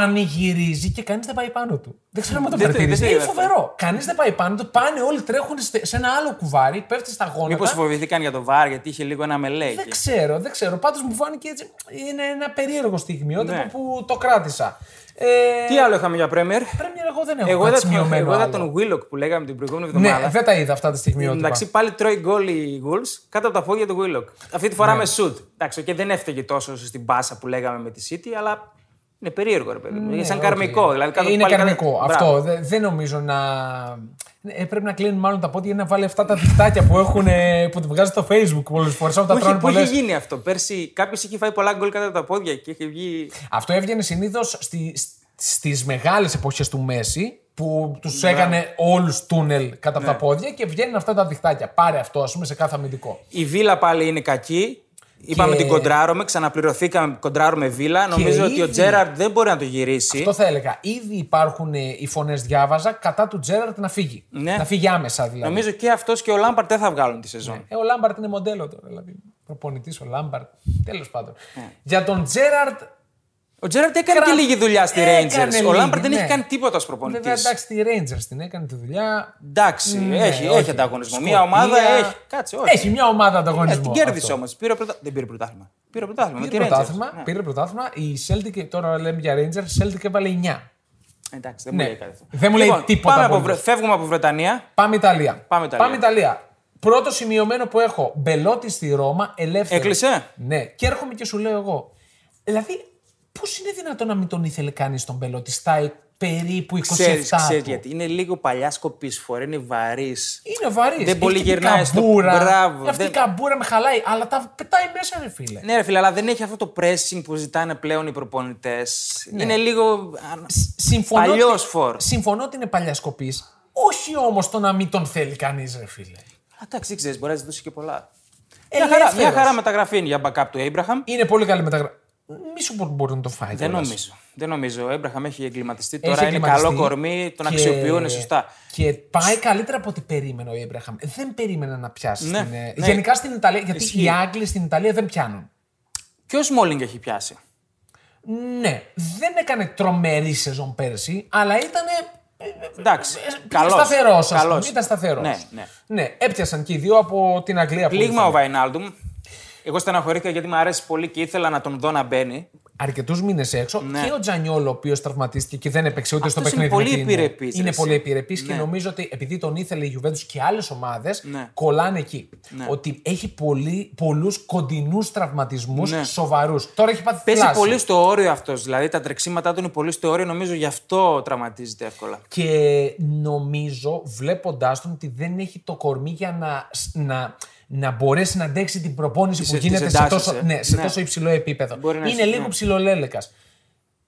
S1: Πανηγυρίζει και κανείς δεν πάει πάνω του. Δεν ξέρω αν το
S2: Δεν το-
S1: παρατηρήσει.
S2: δεν το
S1: Είναι
S2: είδα
S1: φοβερό. Κανείς δεν πάει πάνω του. Πάνε όλοι τρέχουν στε- σε ένα άλλο κουβάρι, πέφτει στα γόνατα.
S2: Μήπως φοβηθήκαν για το βάρ, γιατί είχε λίγο ένα μελέ
S1: Δεν
S2: εκεί.
S1: ξέρω, δεν ξέρω. Πάντως μου φάνηκε έτσι. Είναι ένα περίεργο στιγμιότυπο
S2: Ναι.
S1: που το κράτησα. Ε,
S2: Τι άλλο είχαμε για Πρέμιερ;
S1: Πρέμιερ, εγώ δεν έχω
S2: Εγώ
S1: κάτι
S2: είδα, τον,
S1: σημειωμένο
S2: εγώ είδα
S1: άλλο.
S2: τον Willock που λέγαμε την προηγούμενη
S1: Ναι,
S2: εβδομάδα.
S1: δεν τα είδα αυτά τα στιγμιότυπα.
S2: Εντάξει, πάλι τρώει γκολ η Wolves κάτω από τα πόδια του Willock. Αυτή τη φορά
S1: Ναι.
S2: με σουτ. Εντάξει, και δεν έφταιγε τόσο στην πάσα που λέγαμε με τη City, αλλά είναι περίεργο ρε παιδί μου. είναι σαν
S1: οκ.
S2: καρμικό. Δηλαδή, κάτω
S1: Ε, είναι
S2: πάλι
S1: καρμικό.
S2: κάτω-
S1: Αυτό.
S2: Μπράβο.
S1: Δεν, δεν νομίζω να. Ε, πρέπει να κλείνουν μάλλον τα πόδια για να βάλει αυτά τα δικτάκια που, έχουν, ε, που του βγάζει στο Facebook πολλές φορές. Όταν τα
S2: Που
S1: τρώνε
S2: είχε, που είχε
S1: πολλές.
S2: γίνει αυτό. Πέρσι κάποιος είχε φάει πολλά γκολ κάτω από τα πόδια και είχε βγει.
S1: Αυτό έβγαινε συνήθως στη, στις μεγάλες εποχές του Μέσι, που τους έκανε όλους τούνελ κατά
S2: Ναι.
S1: τα πόδια και βγαίνουν αυτά τα διχτάκια. Πάρε αυτό, ας πούμε, σε κάθε αμυντικό.
S2: Η Βίλα πάλι είναι κακή. Είπαμε την κοντράρουμε, ξαναπληρωθήκαμε, κοντράρουμε Βίλα. Νομίζω ότι ο
S1: ήδη-
S2: Τζέραρντ δεν μπορεί να το γυρίσει.
S1: Αυτό θα έλεγα. Ήδη υπάρχουν ε, οι φωνές, διάβαζα, κατά του Τζέραρντ να φύγει.
S2: Ναι.
S1: Να φύγει άμεσα δηλαδή.
S2: Νομίζω και αυτός και ο Λάμπαρντ δεν θα βγάλουν τη σεζόν.
S1: Ε, ο Λάμπαρντ είναι μοντέλο τώρα. Δηλαδή, προπονητής ο Λάμπαρντ. Τέλος πάντων.
S2: Ναι.
S1: Για τον Τζέραρντ.
S2: Ο Τζέραρντ έκανε
S1: Κρα-
S2: και λίγη δουλειά στη
S1: Έκανε
S2: Rangers. Ο
S1: λίγη,
S2: Λάμπαρντ δεν
S1: ναι.
S2: έχει κάνει τίποτα ως προπονητής.
S1: Βέβαια, εντάξει, τη Rangers την έκανε τη δουλειά.
S2: Εντάξει,
S1: Ναι,
S2: έχει,
S1: όχι.
S2: έχει ανταγωνισμό. Μια
S1: Σκοτία.
S2: ομάδα έχει. Κάτσε, όχι.
S1: Έχει μια ομάδα
S2: Ε,
S1: ανταγωνισμό.
S2: την κέρδισε
S1: αυτό.
S2: όμως. Πήρε πρωτα... Δεν πήρε πρωτάθλημα. Πήρε πρωτάθλημα. με
S1: Πήρε
S2: τη Rangers.
S1: πρωτάθλημα,
S2: Ναι.
S1: πήρε πρωτάθλημα. Η Celtic, τώρα λέμε για Rangers, η Celtic έβαλε 9.
S2: Εντάξει, δεν
S1: Ναι.
S2: μου λέει κάτι. αυτό.
S1: Δεν μου λέει τίποτα
S2: Πάμε από,
S1: απολύτως.
S2: Βρε- Φεύγουμε από Βρετανία.
S1: Πάμε Ιταλία.
S2: Πάμε Ιταλία.
S1: Πρώτο σημειωμένο που έχω. Μπελότη στη Ρώμα, ελεύθερος.
S2: Έκλεισε;
S1: Ναι. Και έρχομαι και σου λέω εγώ. Δηλαδή, πώς είναι δυνατόν να μην τον ήθελε κανείς τον Μπελότη στα περίπου 27
S2: Ξέρεις, ξέρεις
S1: του.
S2: γιατί. Είναι λίγο παλιά σκοπίσφορα, είναι βαρύς.
S1: Είναι βαρύς.
S2: Δεν πολύ γυρνάει στο- Μπράβο,
S1: Αυτή η
S2: δεν-
S1: καμπούρα με χαλάει, αλλά τα πετάει μέσα, ρε φίλε.
S2: Ναι, ρε φίλε, αλλά δεν έχει αυτό το pressing που ζητάνε πλέον οι προπονητές. Είναι λίγο. α,
S1: Συμφωνώ,
S2: Παλιός
S1: ότι-
S2: φορ.
S1: συμφωνώ ότι είναι παλιά σκοπής. Όχι όμως το να μην τον θέλει κανείς, ρε φίλε.
S2: Α, Εντάξει, δεν ξέρεις, μπορεί να ζητήσει και πολλά. Μια
S1: Ελεύθερος.
S2: χαρά, μια χαρά μεταγραφή είναι για backup του Abraham.
S1: Είναι πολύ καλή μεταγραφή. Μη σου πω ότι μπορεί να το φάει.
S2: Δεν
S1: κιόλας.
S2: νομίζω. Δεν νομίζω. Ο Abraham έχει εγκληματιστεί.
S1: Έχει
S2: Τώρα είναι
S1: εγκληματιστεί
S2: καλό κορμί, τον
S1: και-
S2: αξιοποιούν σωστά.
S1: Και πάει καλύτερα από ό,τι περίμενε ο Έμπραχαμ. Δεν περίμενε να πιάσει.
S2: Ναι,
S1: στην, ε,
S2: ναι.
S1: Γενικά στην Ιταλία, γιατί
S2: Ισχύει.
S1: οι Άγγλοι στην Ιταλία δεν πιάνουν.
S2: Ποιο Σμόλινγκ έχει πιάσει;
S1: Ναι, δεν έκανε τρομερή σεζόν πέρσι, αλλά ήταν.
S2: Εντάξει.
S1: Καλό.
S2: Καλός.
S1: Σταθερός,
S2: Καλός.
S1: Ήταν σταθερός.
S2: Ναι, ναι.
S1: ναι, έπιασαν και οι δύο από την Αγγλία. που
S2: Πλήγμα
S1: ήρθαν.
S2: ο Βαϊνάλντουμ. Εγώ στεναχωρήθηκα γιατί μου αρέσει πολύ και ήθελα να τον δω να μπαίνει.
S1: Αρκετούς μήνες έξω
S2: Ναι.
S1: και ο Τζανιόλο, ο οποίος τραυματίστηκε και δεν έπαιξε ούτε στο
S2: Αυτός είναι
S1: παιχνίδι.
S2: πολύ
S1: με την-
S2: επιρρεπής, ρε
S1: Είναι
S2: εσύ.
S1: πολύ επιρρεπής και
S2: Ναι.
S1: νομίζω ότι επειδή τον ήθελε η Juventus και άλλες ομάδες,
S2: Ναι.
S1: κολλάνε εκεί. Ότι έχει πολλούς κοντινούς τραυματισμούς
S2: Ναι.
S1: σοβαρούς. Τώρα έχει πάθει
S2: Παίζει
S1: θλάση.
S2: πολύ στο όριο αυτός. Δηλαδή τα τρεξίματά του είναι πολύ στο όριο. Νομίζω γι' αυτό τραυματίζεται εύκολα.
S1: Και νομίζω, βλέποντάς τον, ότι δεν έχει το κορμί για να, να, να μπορέσει να αντέξει την προπόνηση
S2: Τις-
S1: που γίνεται
S2: τις
S1: σε,
S2: εντάσεις,
S1: τόσο,
S2: ε.
S1: ναι, σε
S2: Ναι.
S1: τόσο υψηλό επίπεδο.
S2: Μπορεί να
S1: Είναι
S2: είσαι-
S1: λίγο
S2: ναι.
S1: ψηλολέλεκα.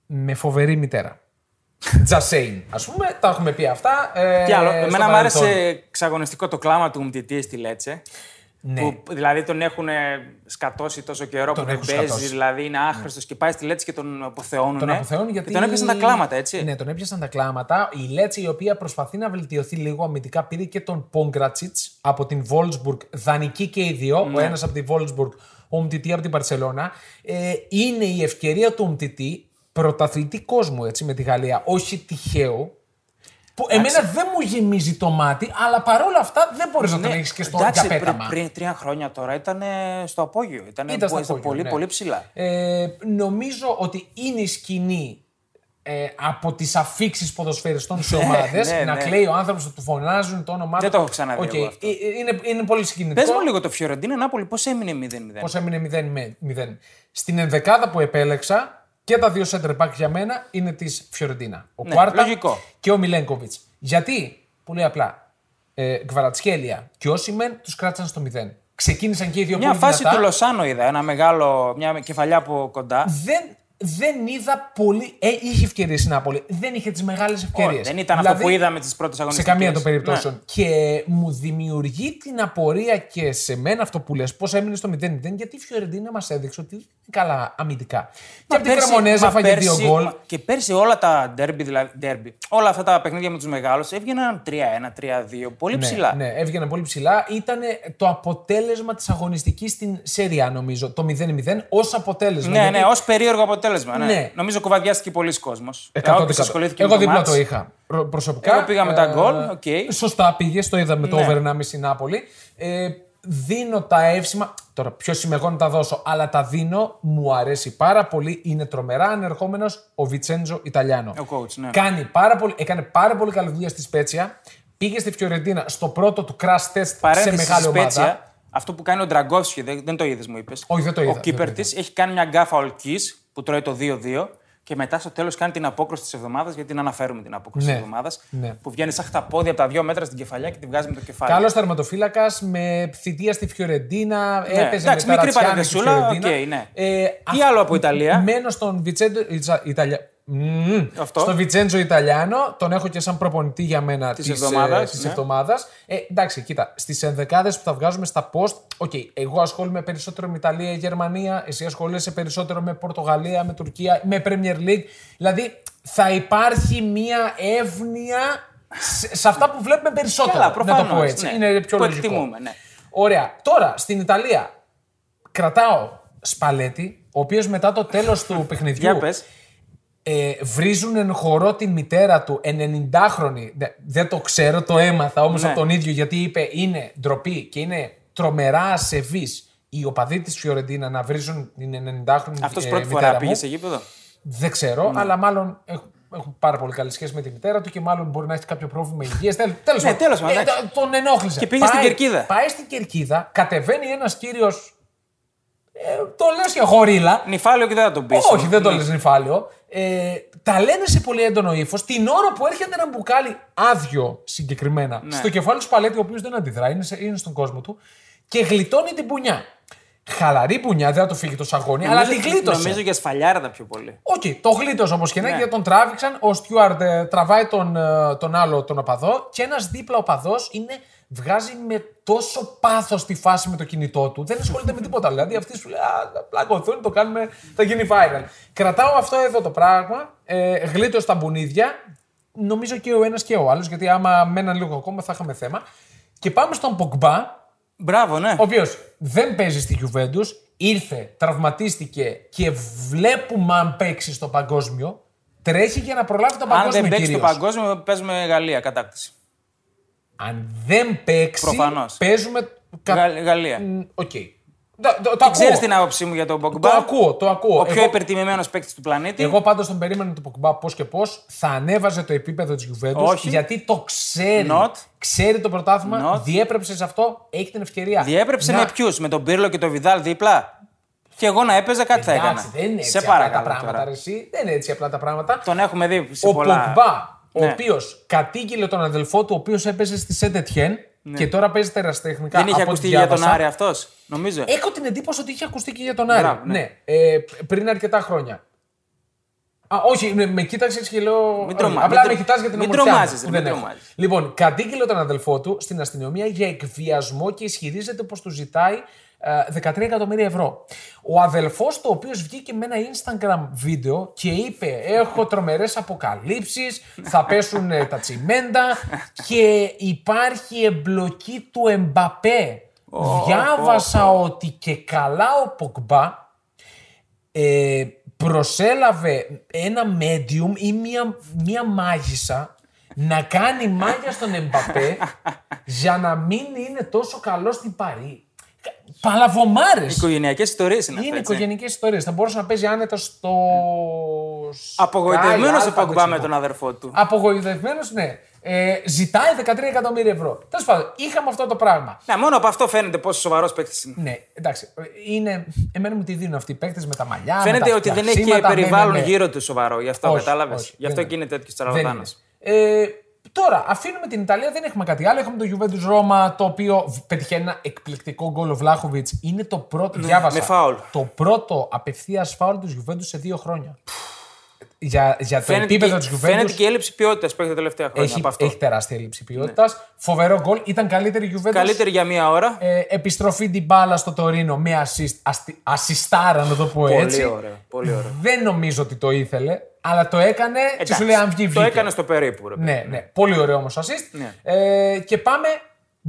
S1: Με φοβερή μητέρα. Τζασέιν, ας πούμε, τα έχουμε πει αυτά. Ε,
S2: Τι άλλο,
S1: στο
S2: εμένα μου
S1: παρελθόν.
S2: άρεσε εξαγωνιστικό το κλάμα του Μτιτή στη Λέτσε.
S1: Ναι.
S2: Που, δηλαδή τον έχουν σκατώσει τόσο καιρό
S1: Τον
S2: που δεν
S1: έχουν
S2: παίζει,
S1: σκατώσει.
S2: δηλαδή είναι άχρηστος και πάει στη Λέτσε και τον αποθεώνουν.
S1: Τον αποθεώνουν γιατί.
S2: Και τον έπιασαν τα κλάματα, έτσι.
S1: Ναι, τον έπιασαν τα κλάματα. Η Λέτσε, η οποία προσπαθεί να βελτιωθεί λίγο αμυντικά, πήρε και τον Πόγκρατσιτς από την Βόλσμπουργκ. Δανεική και οι δύο.
S2: Ναι.
S1: Ο ένας από τη Βόλσμπουργκ, ο Μτιτή από την Παρσελώνα. Ε, είναι η ευκαιρία του Μτιτή πρωταθλητή κόσμου έτσι, με τη Γαλλία. Όχι τυχαίο. Που εμένα δεν μου γεμίζει το μάτι, αλλά παρόλα αυτά δεν μπορείς να τον έχεις και στο
S2: Ναι, εντάξει,
S1: για
S2: πριν,
S1: πέταμα.
S2: πριν τρία χρόνια τώρα ήταν στο απόγειο. Ήταν,
S1: Ήταν στο
S2: στο
S1: απόγειο,
S2: πολύ,
S1: ναι.
S2: πολύ ψηλά.
S1: Ε, νομίζω ότι είναι η σκηνή ε, από τις αφίξεις ποδοσφαιριστών σε ομάδες.
S2: ναι,
S1: να
S2: ναι.
S1: κλαίει ο άνθρωπος, να του φωνάζουν το όνομά του.
S2: Δεν το έχω ξαναδεί
S1: Οκ,
S2: εγώ αυτό.
S1: ε, ε, Είναι, είναι πολύ συγκινητικό.
S2: Πες μου λίγο το Φιωρεντίνα Νάπολη, πώς έμεινε 0-0.
S1: Πώς έμεινε 0-0. Στην ενδεκάδα που επέλεξα και τα δύο center back για μένα είναι της Φιωρεντίνα. Ο
S2: Ναι,
S1: Κουάρτα
S2: λογικό.
S1: και ο Μιλένκοβιτ. Γιατί, πολύ απλά, ε, Γκβαρατσχέλια και Όσιμεν τους κράτησαν στο 0. Ξεκίνησαν και οι δύο
S2: Μια
S1: πολύ
S2: φάση
S1: δυνατά.
S2: του Λοσάνο είδα, ένα μεγάλο, μια κεφαλιά από κοντά.
S1: δεν, δεν είδα πολύ. Ε, είχε ευκαιρίες η Νάπολη. Δεν είχε τις μεγάλες ευκαιρίες.
S2: Όχι, δεν ήταν αυτό που είδαμε τις πρώτες
S1: Σε
S2: αγωνιστικές.
S1: καμία των περιπτώσεων.
S2: Ναι.
S1: Και μου δημιουργεί την απορία και σε μένα αυτό που λες, πώς έμεινε στο 0-0, γιατί η Φιωρεντίνα μας έδειξε ότι είναι καλά αμυντικά. και από την
S2: πέρσι-
S1: Κρεμονέζε
S2: μα
S1: έφαγε δύο
S2: πέρσι-
S1: γκολ.
S2: μα- Και πέρσι όλα τα ντέρμπι, δηλαδή, ντέρμπι, όλα αυτά τα παιχνίδια με τους μεγάλους έβγαιναν 3-1, 3-2. Πολύ ψηλά.
S1: Ναι, ναι, έβγαινε πολύ ψηλά. Ήταν το αποτέλεσμα της αγωνιστικής στην Serie A, νομίζω. Το 0-0 ως αποτέλεσμα.
S2: Ναι,
S1: γιατί
S2: ναι, ως περίεργο αποτέλεσμα. Ναι.
S1: Ναι.
S2: Νομίζω κουβαδιάστηκε πολύς κόσμος.
S1: 100%. Εγώ δίπλα το είχα. Προ- Προσωπικά.
S2: Εγώ πήγα με τα
S1: ε,
S2: γκολ, οκ.
S1: Σωστά πήγες, το είδαμε το
S2: Ναι.
S1: over 1,5 Νάπολη. Ε, δίνω τα εύσημα. Τώρα, ποιο είμαι εγώ να τα δώσω, αλλά τα δίνω. Μου αρέσει πάρα πολύ. Είναι τρομερά ανερχόμενος ο Βιτσέντζο Ιταλιάνο.
S2: Ο coach, ναι.
S1: Κάνει πάρα πολύ, έκανε πάρα πολύ καλή δουλειά στη Σπέτσια. Πήγε στη Φιωρεντίνα στο πρώτο του crash test σε
S2: Παρένθεση
S1: μεγάλη
S2: στη
S1: ομάδα.
S2: Σπέτσια, αυτό που κάνει ο Ντραγκόφσκι, δεν, δεν το είδες, μου είπες.
S1: Όχι, δεν το είδα,
S2: Ο
S1: δεν
S2: κύπερ
S1: το είδα.
S2: της έχει κάνει μια γκάφα ολκής που τρώει το 2-2 και μετά στο τέλος κάνει την απόκρουση της εβδομάδας, γιατί την αναφέρουμε την απόκρουση
S1: Ναι,
S2: τη εβδομάδας.
S1: ναι.
S2: Που βγαίνει σαν τα πόδια από τα δύο μέτρα στην κεφαλιά και τη βγάζει με το κεφάλι.
S1: Καλός τερματοφύλακας με θητεία στη Φιωρεντίνα.
S2: Ναι,
S1: Έπαιζε
S2: εντάξει,
S1: με
S2: μικρή
S1: Τερατσιάνο στη
S2: παρενθεσούλα,
S1: Φιωρεντίνα.
S2: οκ, ναι.
S1: Ε,
S2: Τι άλλο από Ιταλία;
S1: Μένω στον Βιντσέντζο. Ιτσα- Ιταλια... Μμμ.
S2: Αυτό.
S1: Στο Βιντσέντζο Ιταλιάνο, τον έχω και σαν προπονητή για μένα
S2: Της
S1: της
S2: εβδομάδας,
S1: της
S2: ναι.
S1: εβδομάδας. Ε, εντάξει, κοίτα, στις ενδεκάδες που θα βγάζουμε στα post, OK, εγώ ασχολούμαι περισσότερο με Ιταλία, Γερμανία, εσύ ασχολείσαι περισσότερο με Πορτογαλία, με Τουρκία, με Premier League. Δηλαδή θα υπάρχει μία εύνοια σε, σε αυτά που βλέπουμε περισσότερο.
S2: Καλά,
S1: να το πω
S2: προφανώς,
S1: έτσι.
S2: ναι.
S1: Είναι πιο
S2: Που
S1: λογικό.
S2: εκτιμούμε, ναι.
S1: Ωραία. Τώρα, στην Ιταλία, κρατάω Σπαλέτη, ο οποίος μετά το τέλος του παιχνιδιού
S2: Για πες.
S1: Ε, βρίζουν εν χορό την μητέρα του, 90χρονη. Δε- Δεν το ξέρω, το έμαθα όμως
S2: Ναι.
S1: από τον ίδιο γιατί είπε είναι ντροπή και είναι τρομερά ασεβεί οι οπαδοί της Φιωρεντίνα να βρίζουν την 90χρονη
S2: Αυτός
S1: ε,
S2: πρώτη
S1: μητέρα
S2: φορά
S1: μου.
S2: πήγε σε γήπεδο.
S1: Δεν ξέρω,
S2: Ναι.
S1: αλλά μάλλον έχουν, έχουν πάρα πολύ καλή σχέση με τη μητέρα του και μάλλον μπορεί να έχει κάποιο πρόβλημα υγείας. Τέλος
S2: Ναι, τέλος πάντων, εντάξει.
S1: τον ενόχλησε.
S2: Και πήγε στην Κερκίδα.
S1: Πάει στην κερκίδα, κατεβαίνει ένας κύριος. Ε, το λες και γορίλα.
S2: Νυφάλιο και δεν θα τον πεις.
S1: Όχι, δεν το λες νυφάλιο. Ε, τα λένε σε πολύ έντονο ύφος την ώρα που έρχεται ένα μπουκάλι άδειο συγκεκριμένα
S2: Ναι.
S1: στο κεφάλι του Σπαλέτη, ο οποίος δεν αντιδρά, είναι, σε- είναι στον κόσμο του και γλιτώνει την πουνιά. Χαλαρή μπουνιά, δεν θα του φύγει το σαγόνι, αλλά τη γλίτωσε.
S2: Νομίζω για σφαλιάρα πιο πολύ.
S1: Οκ, το γλίτωσε όπως και να
S2: Ναι.
S1: έχει, γιατί τον τράβηξαν. Ο steward ε, τραβάει τον, ε, τον άλλο τον οπαδό και ένας δίπλα οπαδός είναι, βγάζει με τόσο πάθος τη φάση με το κινητό του. Δεν ασχολείται με τίποτα. Δηλαδή αυτή σου λέει Αν πλακωθούν, το κάνουμε, θα γίνει viral. Κρατάω αυτό εδώ το πράγμα, ε, γλίτωσε τα μπουνίδια. Νομίζω και ο ένας και ο άλλος, γιατί άμα μέναν λίγο ακόμα θα είχαμε θέμα. Και πάμε στον Ποκμπά,
S2: Μπράβο, ναι.
S1: ο οποίος δεν παίζει στη Juventus, ήρθε, τραυματίστηκε και βλέπουμε αν παίξει στο παγκόσμιο. Τρέχει για να προλάβει το
S2: Αν
S1: παγκόσμιο
S2: δεν παίξει το
S1: κυρίως.
S2: παγκόσμιο, παίζουμε Γαλλία κατάκτηση.
S1: Αν δεν παίξει,
S2: Προφανώς.
S1: παίζουμε. κα-
S2: Γα- Γαλλία.
S1: Μ, Οκ. Το, το, το
S2: Ξέρεις
S1: ακούω.
S2: την άποψή μου για τον
S1: Το
S2: Ποκμπά.
S1: ακούω, το ακούω.
S2: Ο πιο
S1: Εγώ-
S2: υπερτιμημένος παίκτης του πλανήτη.
S1: Εγώ πάντως τον περίμενα τον Ποκμπά πώς και πώς θα ανέβαζε το επίπεδο της Juventus
S2: Όχι.
S1: γιατί το ξέρει.
S2: Not.
S1: Ξέρει το πρωτάθλημα,
S2: Not.
S1: διέπρεψε σε αυτό, έχει την ευκαιρία.
S2: Διέπρεψε
S1: Να-
S2: με ποιους, με τον Πύρλο και τον Βιδάλ δίπλα; Και εγώ να έπαιζα κάτι θα έκανα.
S1: Εντάξει, δεν είναι έτσι
S2: Σε
S1: απλά τα
S2: παρακαλώ
S1: πράγματα,
S2: τώρα.
S1: ρε, εσύ. Δεν είναι έτσι απλά τα πράγματα.
S2: Τον έχουμε δει σε
S1: ο
S2: πολλά.
S1: Πογμπά, ο
S2: Ναι.
S1: οποίος κατήγγειλε τον αδελφό του, ο οποίος έπαιζε στη Σέντετιεν και τώρα παίζει τεραστέχνικά.
S2: Δεν είχε
S1: από ό,τι
S2: ακουστεί για τον
S1: διάβασα.
S2: Άρη αυτός, νομίζω.
S1: Έχω την εντύπωση ότι είχε ακουστεί και για τον Άρη.
S2: Μπράβο, ναι.
S1: ναι. Ε, πριν αρκετά χρόνια. Α, όχι, με, με κοίταξες και λέω.
S2: Μην τρομά-
S1: Απλά
S2: μην
S1: με
S2: τρο-
S1: κοιτάς για την
S2: μην
S1: ομορφιά μου,
S2: τρομάζεις,
S1: που
S2: ρε,
S1: δεν
S2: μην
S1: έχω.
S2: τρομάζεις.
S1: Λοιπόν, κατήγγειλε τον αδελφό του στην αστυνομία για εκβιασμό και ισχυρίζεται πως του ζητάει ε, 13 εκατομμύρια ευρώ. Ο αδελφός του, ο οποίος βγήκε με ένα Instagram βίντεο και είπε έχω τρομερές αποκαλύψεις, θα πέσουν ε, τα τσιμέντα και υπάρχει εμπλοκή του Εμπαπέ. Διάβασα ότι και καλά ο Ποκμπά ε, προσέλαβε ένα medium ή μία, μία μάγισσα να κάνει μάγια στον Εμπαπέ για να μην είναι τόσο καλό στην Παρή. Παλαβομάρες.
S2: Οικογενειακές ιστορίες είναι
S1: Είναι
S2: αυτέ.
S1: οικογενειακές ιστορίες. Θα μπορούσε να παίζει άνετα στο.
S2: Απογοητευμένος
S1: Sky
S2: ο
S1: Alpha,
S2: Παγκμπά
S1: δεν
S2: με
S1: ξέρω.
S2: τον αδερφό του.
S1: Απογοητευμένος, ναι. Ε, ζητάει 13 εκατομμύρια ευρώ. Τέλος πάντων, είχαμε αυτό το πράγμα.
S2: Ναι, μόνο από αυτό φαίνεται πόσο σοβαρός παίκτης είναι.
S1: Ναι, εντάξει. Είναι... Εμένα μου τη δίνουν αυτοί οι παίκτες με τα μαλλιά. με
S2: Φαίνεται
S1: τα
S2: ότι δεν έχει και
S1: φτιαξίματα, ναι,
S2: περιβάλλον
S1: ναι, ναι.
S2: γύρω του σοβαρό. Γι' αυτό
S1: Όχι,
S2: κατάλαβες.
S1: όχι,
S2: Γι' αυτό
S1: δεν
S2: και είναι τέτοιος
S1: Δεν
S2: τσαρλατάνο.
S1: είναι. Ε, τώρα, αφήνουμε την Ιταλία, δεν έχουμε κάτι άλλο. Έχουμε το Juventus Ρώμα, το οποίο πετυχαίνει ένα εκπληκτικό γκολ ο Βλάχοβιτ. Είναι το πρώτο, διάβασα.
S2: Ναι, με φάουλ.
S1: Το πρώτο απευθείας φάουλ του Juventus σε δύο χρόνια. Για, για το
S2: Φαίνεται,
S1: επίπεδο
S2: και,
S1: της Juventus.
S2: φαίνεται και η έλλειψη ποιότητας που έχει τα τελευταία χρόνια.
S1: έχει,
S2: από αυτό. Ναι.
S1: έχει τεράστια έλλειψη ποιότητας. Φοβερό γκολ. Ήταν καλύτερη η Juventus.
S2: Καλύτερη για μία ώρα.
S1: Ε, επιστροφή την μπάλα στο Τωρίνο με assist, αστι, ασιστάρα, να το πω έτσι.
S2: Πολύ ωραίο. Πολύ ωραίο.
S1: Δεν νομίζω ότι το ήθελε, αλλά το έκανε και
S2: Εντάξει,
S1: σου λέει αν βγει,
S2: Το
S1: βγήκε.
S2: έκανε στο περίπου. Ρε.
S1: Ναι, ναι. Πολύ ωραίο όμως assist.
S2: Ναι.
S1: Ε, και πάμε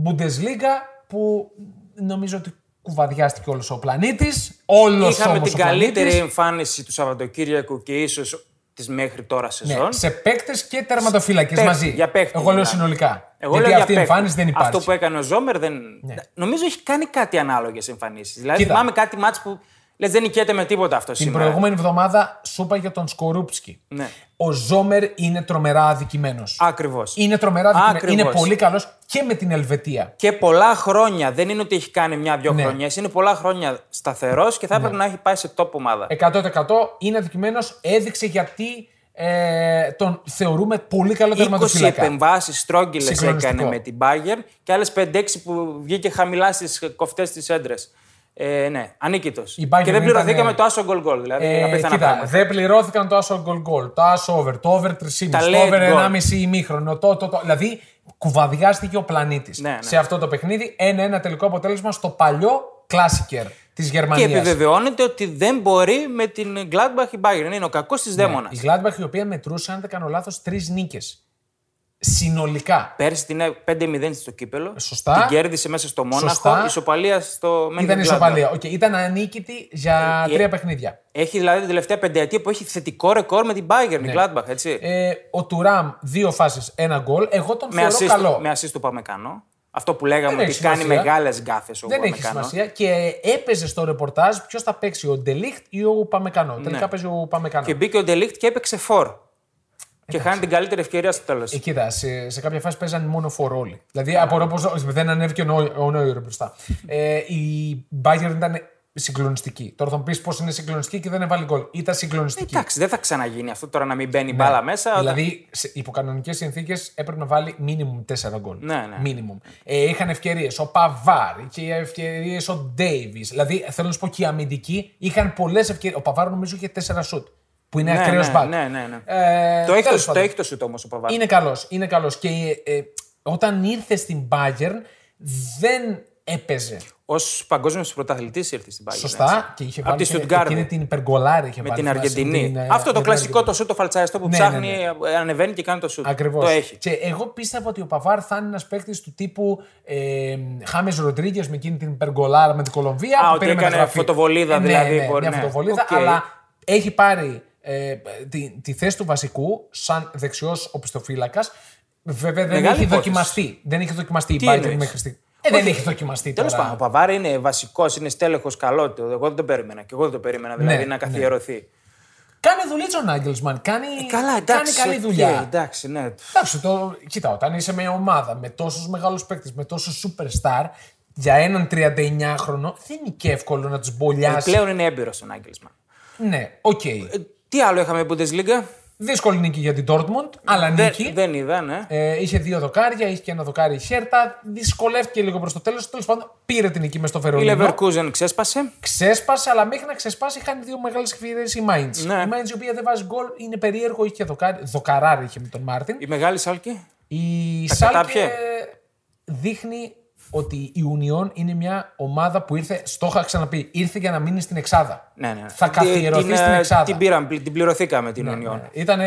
S1: Bundesliga που νομίζω ότι κουβαδιάστηκε όλος ο πλανήτης. Όλος
S2: Είχαμε
S1: όμως
S2: την
S1: ο
S2: καλύτερη
S1: πλανήτης.
S2: εμφάνιση του Σαββατοκύριακου και ίσως της μέχρι τώρα σεζόν.
S1: Ναι, σε παίκτες και τερματοφύλακες
S2: παίκτη,
S1: μαζί.
S2: για παίκτη
S1: Εγώ λέω
S2: μιλάμε.
S1: συνολικά.
S2: Εγώ
S1: Γιατί
S2: λέω για
S1: αυτή η
S2: παίκτη.
S1: εμφάνιση δεν υπάρχει. Ναι.
S2: Αυτό που έκανε ο Ζόμερ δεν. Νομίζω έχει κάνει κάτι ανάλογες εμφανίσεις. Δηλαδή
S1: Κοίτα.
S2: θυμάμαι κάτι μάτς που λες δεν νικιέται με τίποτα αυτό
S1: Την
S2: σήμερα.
S1: προηγούμενη εβδομάδα σου είπα για τον Σκορούπσκι.
S2: Ναι.
S1: Ο Ζόμερ είναι τρομερά αδικημένος.
S2: Ακριβώς.
S1: Είναι τρομερά αδικημένο.
S2: Ακριβώς.
S1: Είναι πολύ καλός και με την Ελβετία.
S2: Και πολλά χρόνια, δεν είναι ότι έχει κάνει μια-δυο
S1: Ναι.
S2: χρονιές, είναι πολλά χρόνια σταθερός και θα έπρεπε να έχει πάει σε top ομάδα.
S1: 100% είναι αδικημένος. Έδειξε γιατί ε, τον θεωρούμε πολύ καλό
S2: 20
S1: τερματοφύλακα.
S2: επεμβάσεις στρόγγυλες
S1: Συγκλονιστικό.
S2: έκανε με την Bayern και άλλες 5-6 που βγήκε χαμηλά στις κοφτές της έντρες. Ε, ναι, ανίκητος.
S1: Η Bayern
S2: Και δεν πληρωθήκαμε
S1: ήταν,
S2: το άσο γκολ γκολ. Δηλαδή,
S1: Ε,
S2: απίθανα
S1: κοίτα,
S2: πράγματα.
S1: δεν πληρώθηκαν το άσο goal goal, το άσο over, το over 3,5,
S2: Τα
S1: το
S2: late
S1: over
S2: goal.
S1: 1,5 ημίχρονο. Το, το, το, δηλαδή, κουβαδιάστηκε ο πλανήτης
S2: Ναι, ναι.
S1: σε αυτό το παιχνίδι. Ένα-ένα τελικό αποτέλεσμα στο παλιό κλάσικερ της
S2: Και
S1: Γερμανίας.
S2: επιβεβαιώνεται ότι δεν μπορεί με την Gladbach η Bayern. Είναι ο κακός της δαίμονας.
S1: Η Gladbach η οποία μετρούσε, αν δεν κάνω λάθος, τρεις νίκες. Συνολικά.
S2: Πέρσι την έ- 5-0 στο κύπελλο.
S1: Σωστά.
S2: Την κέρδισε μέσα στο Μόναχο.
S1: Σωστά.
S2: Ισοπαλία στο
S1: Ήταν
S2: Mönchengladbach.
S1: ισοπαλία. Οκ, ήταν ανίκητη για
S2: Ε,
S1: τρία παιχνίδια.
S2: Έχει δηλαδή την τελευταία πενταετία που έχει θετικό ρεκόρ με την Bayern, η Gladbach, έτσι.
S1: Ε, ο Τουράμ, δύο φάσεις, ένα γκολ. Εγώ τον
S2: με,
S1: θεωρώ
S2: assist,
S1: καλό.
S2: με assist του Ουπαμεκανό. Αυτό που λέγαμε
S1: Δεν
S2: ότι
S1: έχει
S2: κάνει
S1: σημασία.
S2: μεγάλες γκάφες ο
S1: Δεν έχει
S2: Ουπαμεκανό.
S1: σημασία. Και έπαιζε στο ρεπορτάζ ποιος θα παίξει, ο Ντελίχτ ή ο Ουπαμεκανό. Τελικά παίζει ο Ουπαμεκανό.
S2: Ναι. Και μπήκε ο Ντελίχτ και έπαιξε φορ. Και χάνει την καλύτερη ευκαιρία στο τέλος.
S1: Ε, κοίτα, σε, σε κάποια φάση παίζανε μόνο φορ όλοι. Δηλαδή, απορώ πως δεν ανέβηκε ο, Νόι- ο Νόιερ μπροστά. ε, η Bayern ήταν συγκλονιστική. Τώρα θα μου πεις πώς είναι συγκλονιστική και δεν έβαλε γκολ. Ήταν συγκλονιστική.
S2: Εντάξει, δεν θα ξαναγίνει αυτό τώρα να μην μπαίνει μπάλα μέσα. όταν-
S1: Δηλαδή, σε υποκανονικές συνθήκες έπρεπε να βάλει μίνιμουμ 4 γκολ.
S2: Ναι, ναι.
S1: Minimum. Ε, είχαν ευκαιρίες ο Παβάρ, είχε ευκαιρίες ο Ντέιβις. Δηλαδή, θέλω να σου πω και οι αμυντικοί είχαν πολλές ευκαιρίες. Ο Παβάρ νομίζω είχε 4 σουτ. Που είναι
S2: Ναι,
S1: ακραίος
S2: ναι,
S1: μπακ.
S2: ναι, ναι, ναι.
S1: Ε,
S2: το, έχει
S1: τέλος
S2: το, το
S1: πάντων.
S2: έχει το σουτ όμως ο Παβάρ.
S1: Είναι καλός. Είναι καλός. Και ε, όταν ήρθε στην Bayern δεν έπαιζε.
S2: Ω παγκόσμιος πρωταθλητής ήρθε στην Bayern.
S1: Σωστά.
S2: έτσι.
S1: Και είχε
S2: Από
S1: βάλει
S2: τη
S1: και
S2: Stuttgart.
S1: εκείνη την υπεργολάρη. Είχε
S2: Με
S1: βάλει,
S2: την
S1: θυμάσαι,
S2: Αργεντινή.
S1: την, ε,
S2: Αυτό το
S1: την
S2: κλασικό
S1: Αργεντινή.
S2: το σουτ το φαλτσαριστό που
S1: Ναι,
S2: ψάχνει,
S1: ναι,
S2: ε, ανεβαίνει και κάνει το σουτ.
S1: Ακριβώς.
S2: Το έχει.
S1: Και εγώ πίστευα ότι ο Παβάρ θα είναι ένας παίκτης του τύπου ε, Χάμες Ροντρίγκες με εκείνη την περγκολάρα με την Κολομβία.
S2: Α,
S1: που
S2: ότι
S1: περίμενε
S2: έκανε
S1: να γραφεί.
S2: φωτοβολίδα
S1: Ε, ναι,
S2: δηλαδή,
S1: Ναι,
S2: μπορεί,
S1: μια
S2: ναι.
S1: φωτοβολίδα,
S2: Οκ.
S1: αλλά έχει πάρει ε, τη, τη θέση του βασικού σαν δεξιός οπισθοφύλακας. Βέβαια δεν
S2: Μεγάλη
S1: έχει
S2: υπόθεση.
S1: δοκιμαστεί. Δεν έχει δοκιμαστεί η
S2: Τι
S1: Bayern
S2: εννοείς;
S1: μέχρι στιγμή. Ε, δεν έχει δοκιμαστεί
S2: Τέλος
S1: τώρα.
S2: πάντων, ο Παβάρ είναι βασικός, είναι στέλεχος καλό. του. Εγώ δεν το περίμενα. Και εγώ δεν το περίμενα δηλαδή
S1: Ναι,
S2: να
S1: ναι.
S2: καθιερωθεί.
S1: Κάνει δουλίτσα ο Νάγκελσμαν. Κάνει,
S2: Ε, Καλά, εντάξει.
S1: κάνει καλή
S2: οκ,
S1: δουλειά.
S2: εντάξει, ναι.
S1: Εντάξει, το, κοίτα, όταν είσαι με ομάδα με τόσους μεγάλους παίκτες, με τόσους superstar, για έναν 39χρονο δεν είναι και εύκολο να τους μπολιάσει.
S2: Πλέον είναι έμπειρος ο Νάγκελσμαν.
S1: Ναι, οκ.
S2: Ε, τι άλλο είχαμε Bundesliga;
S1: Δύσκολη νίκη για την Dortmund, αλλά
S2: Δεν,
S1: νίκη.
S2: δεν είδα, ναι.
S1: Ε, είχε δύο δοκάρια, είχε και ένα δοκάρι η Χέρτα. Δυσκολεύτηκε λίγο προς το τέλος. Τέλος πάντων, πήρε την νίκη μες στο
S2: Η
S1: Βερολίνο.
S2: Leverkusen ξέσπασε.
S1: Ξέσπασε, αλλά μέχρι να ξεσπάσει είχαν δύο μεγάλες ευκαιρίες η Mainz.
S2: Ναι.
S1: Η Mainz η οποία δεν βάζει γκολ είναι περίεργο, είχε δοκάρι, δοκαράρι είχε με τον Μάρτιν.
S2: Η μεγάλη Σάλκη.
S1: Η
S2: Τα
S1: Σάλκε
S2: κατάπιε.
S1: δείχνει ότι η Union είναι μια ομάδα που ήρθε, στο είχα ξαναπεί, ήρθε για να μείνει στην Εξάδα.
S2: Ναι, ναι.
S1: Θα καθιερωθεί
S2: την,
S1: στην
S2: ε,
S1: Εξάδα.
S2: Την, πήραμε, την πληρωθήκαμε την Union.
S1: Ήταν.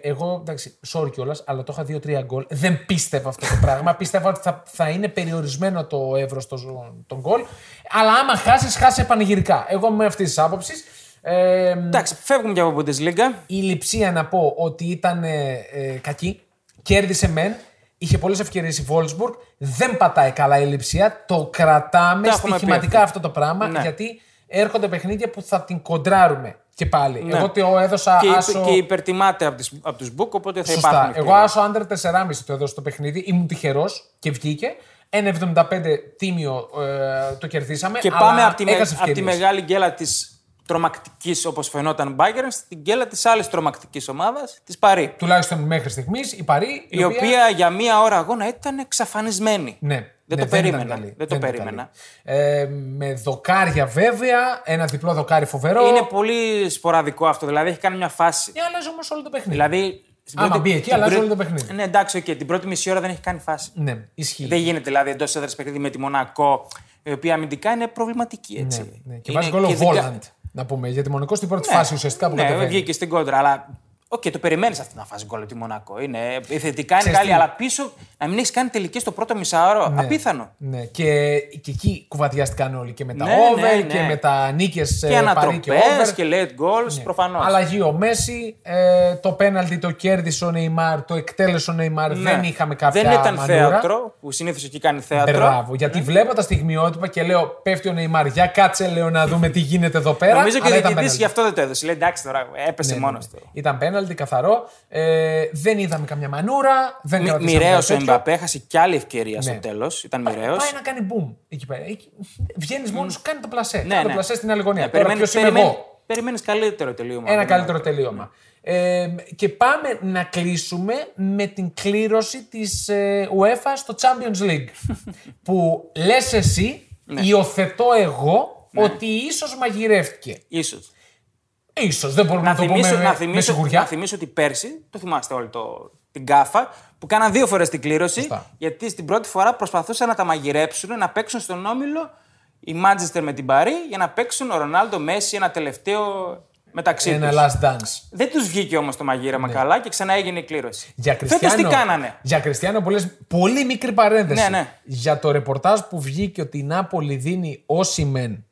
S1: εγώ, εντάξει, sorry κιόλας, αλλά το είχα δύο-τρία γκολ. Δεν πίστευα αυτό το πράγμα. πίστευα ότι θα, θα είναι περιορισμένο το εύρος των γκολ. Αλλά άμα χάσεις, χάσει πανηγυρικά. Εγώ είμαι αυτής της άποψης. Ε,
S2: Εντάξει, φεύγουμε και από Bundesliga.
S1: η λειψία να πω ότι ήταν ε, ε, κακή. Κέρδισε μεν. Είχε πολλές ευκαιρίες η Wolfsburg. Δεν πατάει καλά η λειψία. Το κρατάμε
S2: Τα έχουμε πει
S1: στοιχηματικά
S2: αυτό.
S1: αυτό το πράγμα.
S2: Ναι.
S1: Γιατί έρχονται παιχνίδια που θα την κοντράρουμε και πάλι.
S2: Ναι.
S1: Εγώ το έδωσα
S2: Και,
S1: άσο.
S2: και υπερτιμάται από, τις, από τους Book, οπότε θα
S1: Σωστά.
S2: υπάρχουν.
S1: Εγώ
S2: ευκαιρίες.
S1: άσο άντερ 4,5 το έδωσα στο παιχνίδι. Ήμουν τυχερός και βγήκε. 1,75 τίμιο ε, το κερδίσαμε.
S2: Και
S1: αλλά
S2: πάμε από τη, με-
S1: έχασε
S2: από τη
S1: ευκαιρίες.
S2: μεγάλη γκέλα της τρομακτικής, όπως φαινόταν Bayern, στην γκέλα της άλλης τρομακτικής ομάδας, της Παρή.
S1: Τουλάχιστον μέχρι στιγμής η Παρή.
S2: Η οποία για μία ώρα αγώνα ήταν εξαφανισμένη.
S1: Ναι.
S2: Δεν
S1: ναι,
S2: το περίμενα.
S1: ήταν καλή.
S2: Δεν το
S1: ήταν
S2: περίμενα.
S1: καλή. Ε, με δοκάρια βέβαια, ένα διπλό δοκάρι φοβερό.
S2: Είναι πολύ σποραδικό αυτό. Δηλαδή έχει κάνει μια φάση.
S1: Ε, αλλάζει όμως όλο το παιχνίδι.
S2: Δηλαδή. στην
S1: Άμα
S2: πρώτη-
S1: μπει εκεί,
S2: την
S1: αλλάζει
S2: πρώτη-
S1: όλο το παιχνίδι.
S2: Ναι, εντάξει, οκ. Την πρώτη μισή ώρα δεν έχει κάνει φάση.
S1: Ναι, ισχύει.
S2: Δεν γίνεται δηλαδή εντός έδρας παιχνίδι με τη Μονακό, η οποία αμυντικά είναι προβληματική. Έτσι.
S1: Ναι, ναι. Και
S2: Είναι
S1: βάζει γκολ ο
S2: και δεν κα-
S1: Βόλαντ. Να πούμε. Γιατί Μονακό στην πρώτη
S2: Ναι,
S1: φάση ουσιαστικά που
S2: ναι,
S1: κατεβαίνει.
S2: βγήκε στην κόντρα, αλλά. Οκ, το περιμένεις αυτή να φας γκολ από τη Μονακό. Είναι, θετικά είναι
S1: Ξέρεις
S2: καλή,
S1: τι;
S2: αλλά πίσω να μην έχεις κάνει τελική στο πρώτο μισάωρο. Απίθανο.
S1: Ναι, και, και εκεί κουβαδιάστηκαν όλοι. Και με τα
S2: Ναι,
S1: over
S2: ναι, ναι.
S1: και με τα νίκες
S2: Και
S1: Παρή και
S2: ανατροπές
S1: over.
S2: και late goals, προφανώς.
S1: Αλλαγή ο Μέσι. Ε, το πέναλτι το κέρδισε ο Νεϊμάρ, το εκτέλεσε ο Νεϊμάρ. Δεν είχαμε κάποια
S2: Ναι. Δεν ήταν
S1: μανούρα.
S2: θέατρο, που συνήθως εκεί κάνει θέατρο.
S1: Μπράβο. Γιατί βλέπω τα στιγμιότυπα και λέω: Πέφτει ο Νεϊμάρ. Για κάτσε, λέω να δούμε τι γίνεται εδώ πέρα.
S2: Νομίζω και ο
S1: Αλλά ήταν
S2: διαιτητής
S1: πέναλτι.
S2: γι' αυτό δεν το έδωσε. Λέει εντάξει τώρα, έπεσε
S1: Ναι,
S2: μόνος
S1: ναι,
S2: του.
S1: ναι. Ήταν πέναλτι καθαρό. Ε, δεν είδαμε καμιά μανούρα. Δεν κρατήσαμε
S2: Μοιραίο
S1: κάτι
S2: ο
S1: τέτοιο.
S2: Εμπαπέ, έχασε κι άλλη ευκαιρία στο
S1: Ναι.
S2: τέλος. Ήταν μοιραίος.
S1: Πάει να κάνει boom εκεί πέρα. Βγαίνεις μόνος σου, κάνει το πλασέ.
S2: Ναι,
S1: κάνει το
S2: ναι.
S1: πλασέ στην άλλη γωνία.
S2: Ναι,
S1: Τώρα
S2: περιμένεις-
S1: ποιος είμαι
S2: περιμένεις-
S1: εγώ;
S2: Περιμένεις καλύτερο τελείωμα.
S1: Ένα
S2: Δεν-
S1: καλύτερο τελείωμα. Ε, και πάμε να κλείσουμε με την κλήρωση της ε, UEFA στο Champions League. που λες εσύ Υιοθετώ εγώ ότι ίσως μαγειρεύτηκε.
S2: Ίσως.
S1: Ίσως, δεν μπορούμε να,
S2: Να
S1: το
S2: θυμίσω,
S1: πούμε
S2: να,
S1: με,
S2: θυμίσω,
S1: με σιγουριά.
S2: να θυμίσω ότι πέρσι, το θυμάστε όλοι το, την κάφα, που κάναν δύο φορές την κλήρωση.
S1: Σωστά.
S2: Γιατί στην πρώτη φορά προσπαθούσαν να τα μαγειρέψουν, να παίξουν στον όμιλο η Μάντζεστερ με την Παρή για να παίξουν ο Ρονάλντο Μέση ένα τελευταίο μεταξύ
S1: Ένα
S2: τους.
S1: last dance.
S2: Δεν τους βγήκε όμως το μαγείρεμα καλά και ξανά έγινε η κλήρωση.
S1: Ναι. Για
S2: Φέτος
S1: Κριστιανό,
S2: τι κάνανε;
S1: Για Κριστιανό, πολλές, πολύ μικρή παρένθεση.
S2: Ναι, ναι.
S1: Για το ρεπορτάζ που βγήκε ότι η Νάπολη δίνει όσιμεν,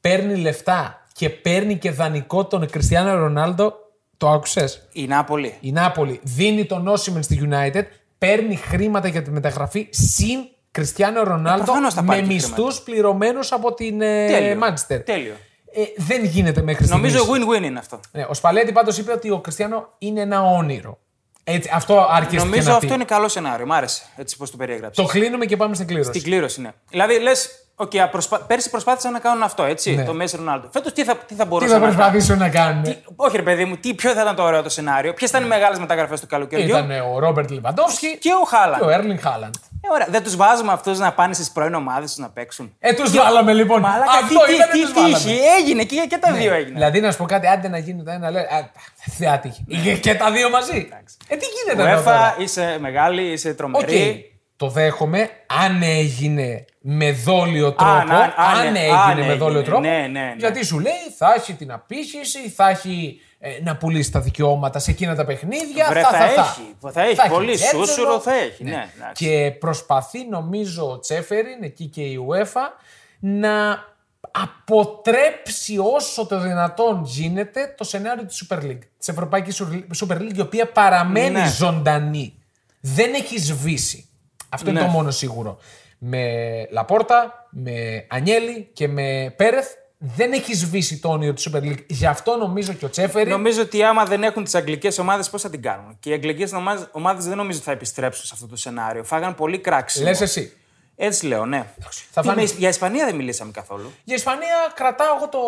S1: παίρνει λεφτά και παίρνει και δανεικό τον Κριστιανό Ρονάλντο. Το άκουσες;
S2: Η Νάπολη.
S1: Η Νάπολη δίνει τον όσιμεν στη United, παίρνει χρήματα για τη μεταγραφή συν Κριστιανό Ρονάλντο
S2: προφανώς θα
S1: με
S2: πάρει και
S1: μισθούς πληρωμένους από την ε,
S2: Τέλειο.
S1: Manchester.
S2: Τέλειο.
S1: Ε, δεν γίνεται μέχρι στιγμής.
S2: Νομίζω win-win είναι αυτό.
S1: Ναι, ο Σπαλέτη πάντως είπε ότι ο Κριστιανό είναι ένα όνειρο. Έτσι, αυτό αρκεστηκε
S2: Νομίζω
S1: να
S2: αυτό
S1: πει.
S2: είναι καλό σενάριο. Μ' άρεσε έτσι πώς το περιέγραψες.
S1: Το κλείνουμε και πάμε στην κλήρωση.
S2: Την κλήρωση, ναι. Δηλαδή λες, okay, απροσπα... πέρσι προσπάθησαν να κάνουν αυτό, έτσι,
S1: Ναι.
S2: το Μέση Ρονάλντο. Φέτος τι θα, τι θα
S1: Τι
S2: μπορούσαν
S1: θα
S2: να κάνουν;
S1: προσπαθήσουν να κάνουν.
S2: Τι- Όχι, ρε παιδί μου, τι, ποιο θα ήταν το ωραίο το σενάριο, ποιες ήταν οι μεγάλες μεταγραφές του καλοκαιριού;
S1: Ήταν ο Ρόμπερτ Λεβαντόφσκι
S2: Και ο Χάλαντ.
S1: και ο Έρλινγκ Χάλαντ.
S2: Ε, ωραία. Δεν τους βάζουμε αυτούς να πάνε στις πρώην ομάδες του να παίξουν;
S1: Ε, τους βάλαμε λοιπόν.
S2: Μαλάκα,
S1: Αυτό
S2: τι,
S1: ήταν
S2: τι,
S1: τους
S2: τι,
S1: βάλαμε.
S2: τύχη; Έγινε και, και τα δύο έγιναν.
S1: Δηλαδή να σου πω κάτι, άντε να γίνει το ένα, λέει. Α, θεά τύχη. Και- Και τα δύο μαζί. Ε, τι γίνεται εδώ τώρα;
S2: UEFA, είσαι μεγάλη, είσαι
S1: Οκ.
S2: τρομερή.
S1: Το δέχομαι αν έγινε με δόλιο τρόπο.
S2: Αν- αν- αν-
S1: έγινε
S2: αν
S1: με
S2: έγινε.
S1: δόλιο τρόπο.
S2: Ναι, ναι, ναι.
S1: Γιατί σου λέει θα έχει την απήχηση, θα έχει ε, να πουλήσει τα δικαιώματα σε εκείνα τα παιχνίδια.
S2: Βρε,
S1: θα,
S2: θα
S1: θα,
S2: έχει. Θα έχει. Πολύ
S1: τζέρτζελο.
S2: σούσουρο θα έχει, ναι, εντάξει.
S1: Και προσπαθεί νομίζω ο Τσέφεριν, εκεί και η UEFA, να αποτρέψει όσο το δυνατόν γίνεται το σενάριο της Super League. Της Ευρωπαϊκής Super League, η οποία παραμένει
S2: Ναι.
S1: ζωντανή. Δεν έχει σβήσει. Αυτό είναι
S2: Ναι.
S1: το μόνο σίγουρο. Με Λαπόρτα, με Ανιέλη και με Πέρεθ δεν έχει σβήσει το όνειρο της Super League. Γι' αυτό νομίζω και ο Τσέφεριν
S2: Νομίζω ότι άμα δεν έχουν τις αγγλικές ομάδες, πώς θα την κάνουν; Και οι αγγλικές ομάδε δεν νομίζω ότι θα επιστρέψουν σε αυτό το σενάριο. Φάγαν πολύ κράξιμο.
S1: λες εσύ.
S2: Έτσι λέω, ναι.
S1: Θα
S2: Τι,
S1: φάνε-
S2: με- Για Ισπανία δεν μιλήσαμε καθόλου.
S1: Για Ισπανία κρατάω εγώ το,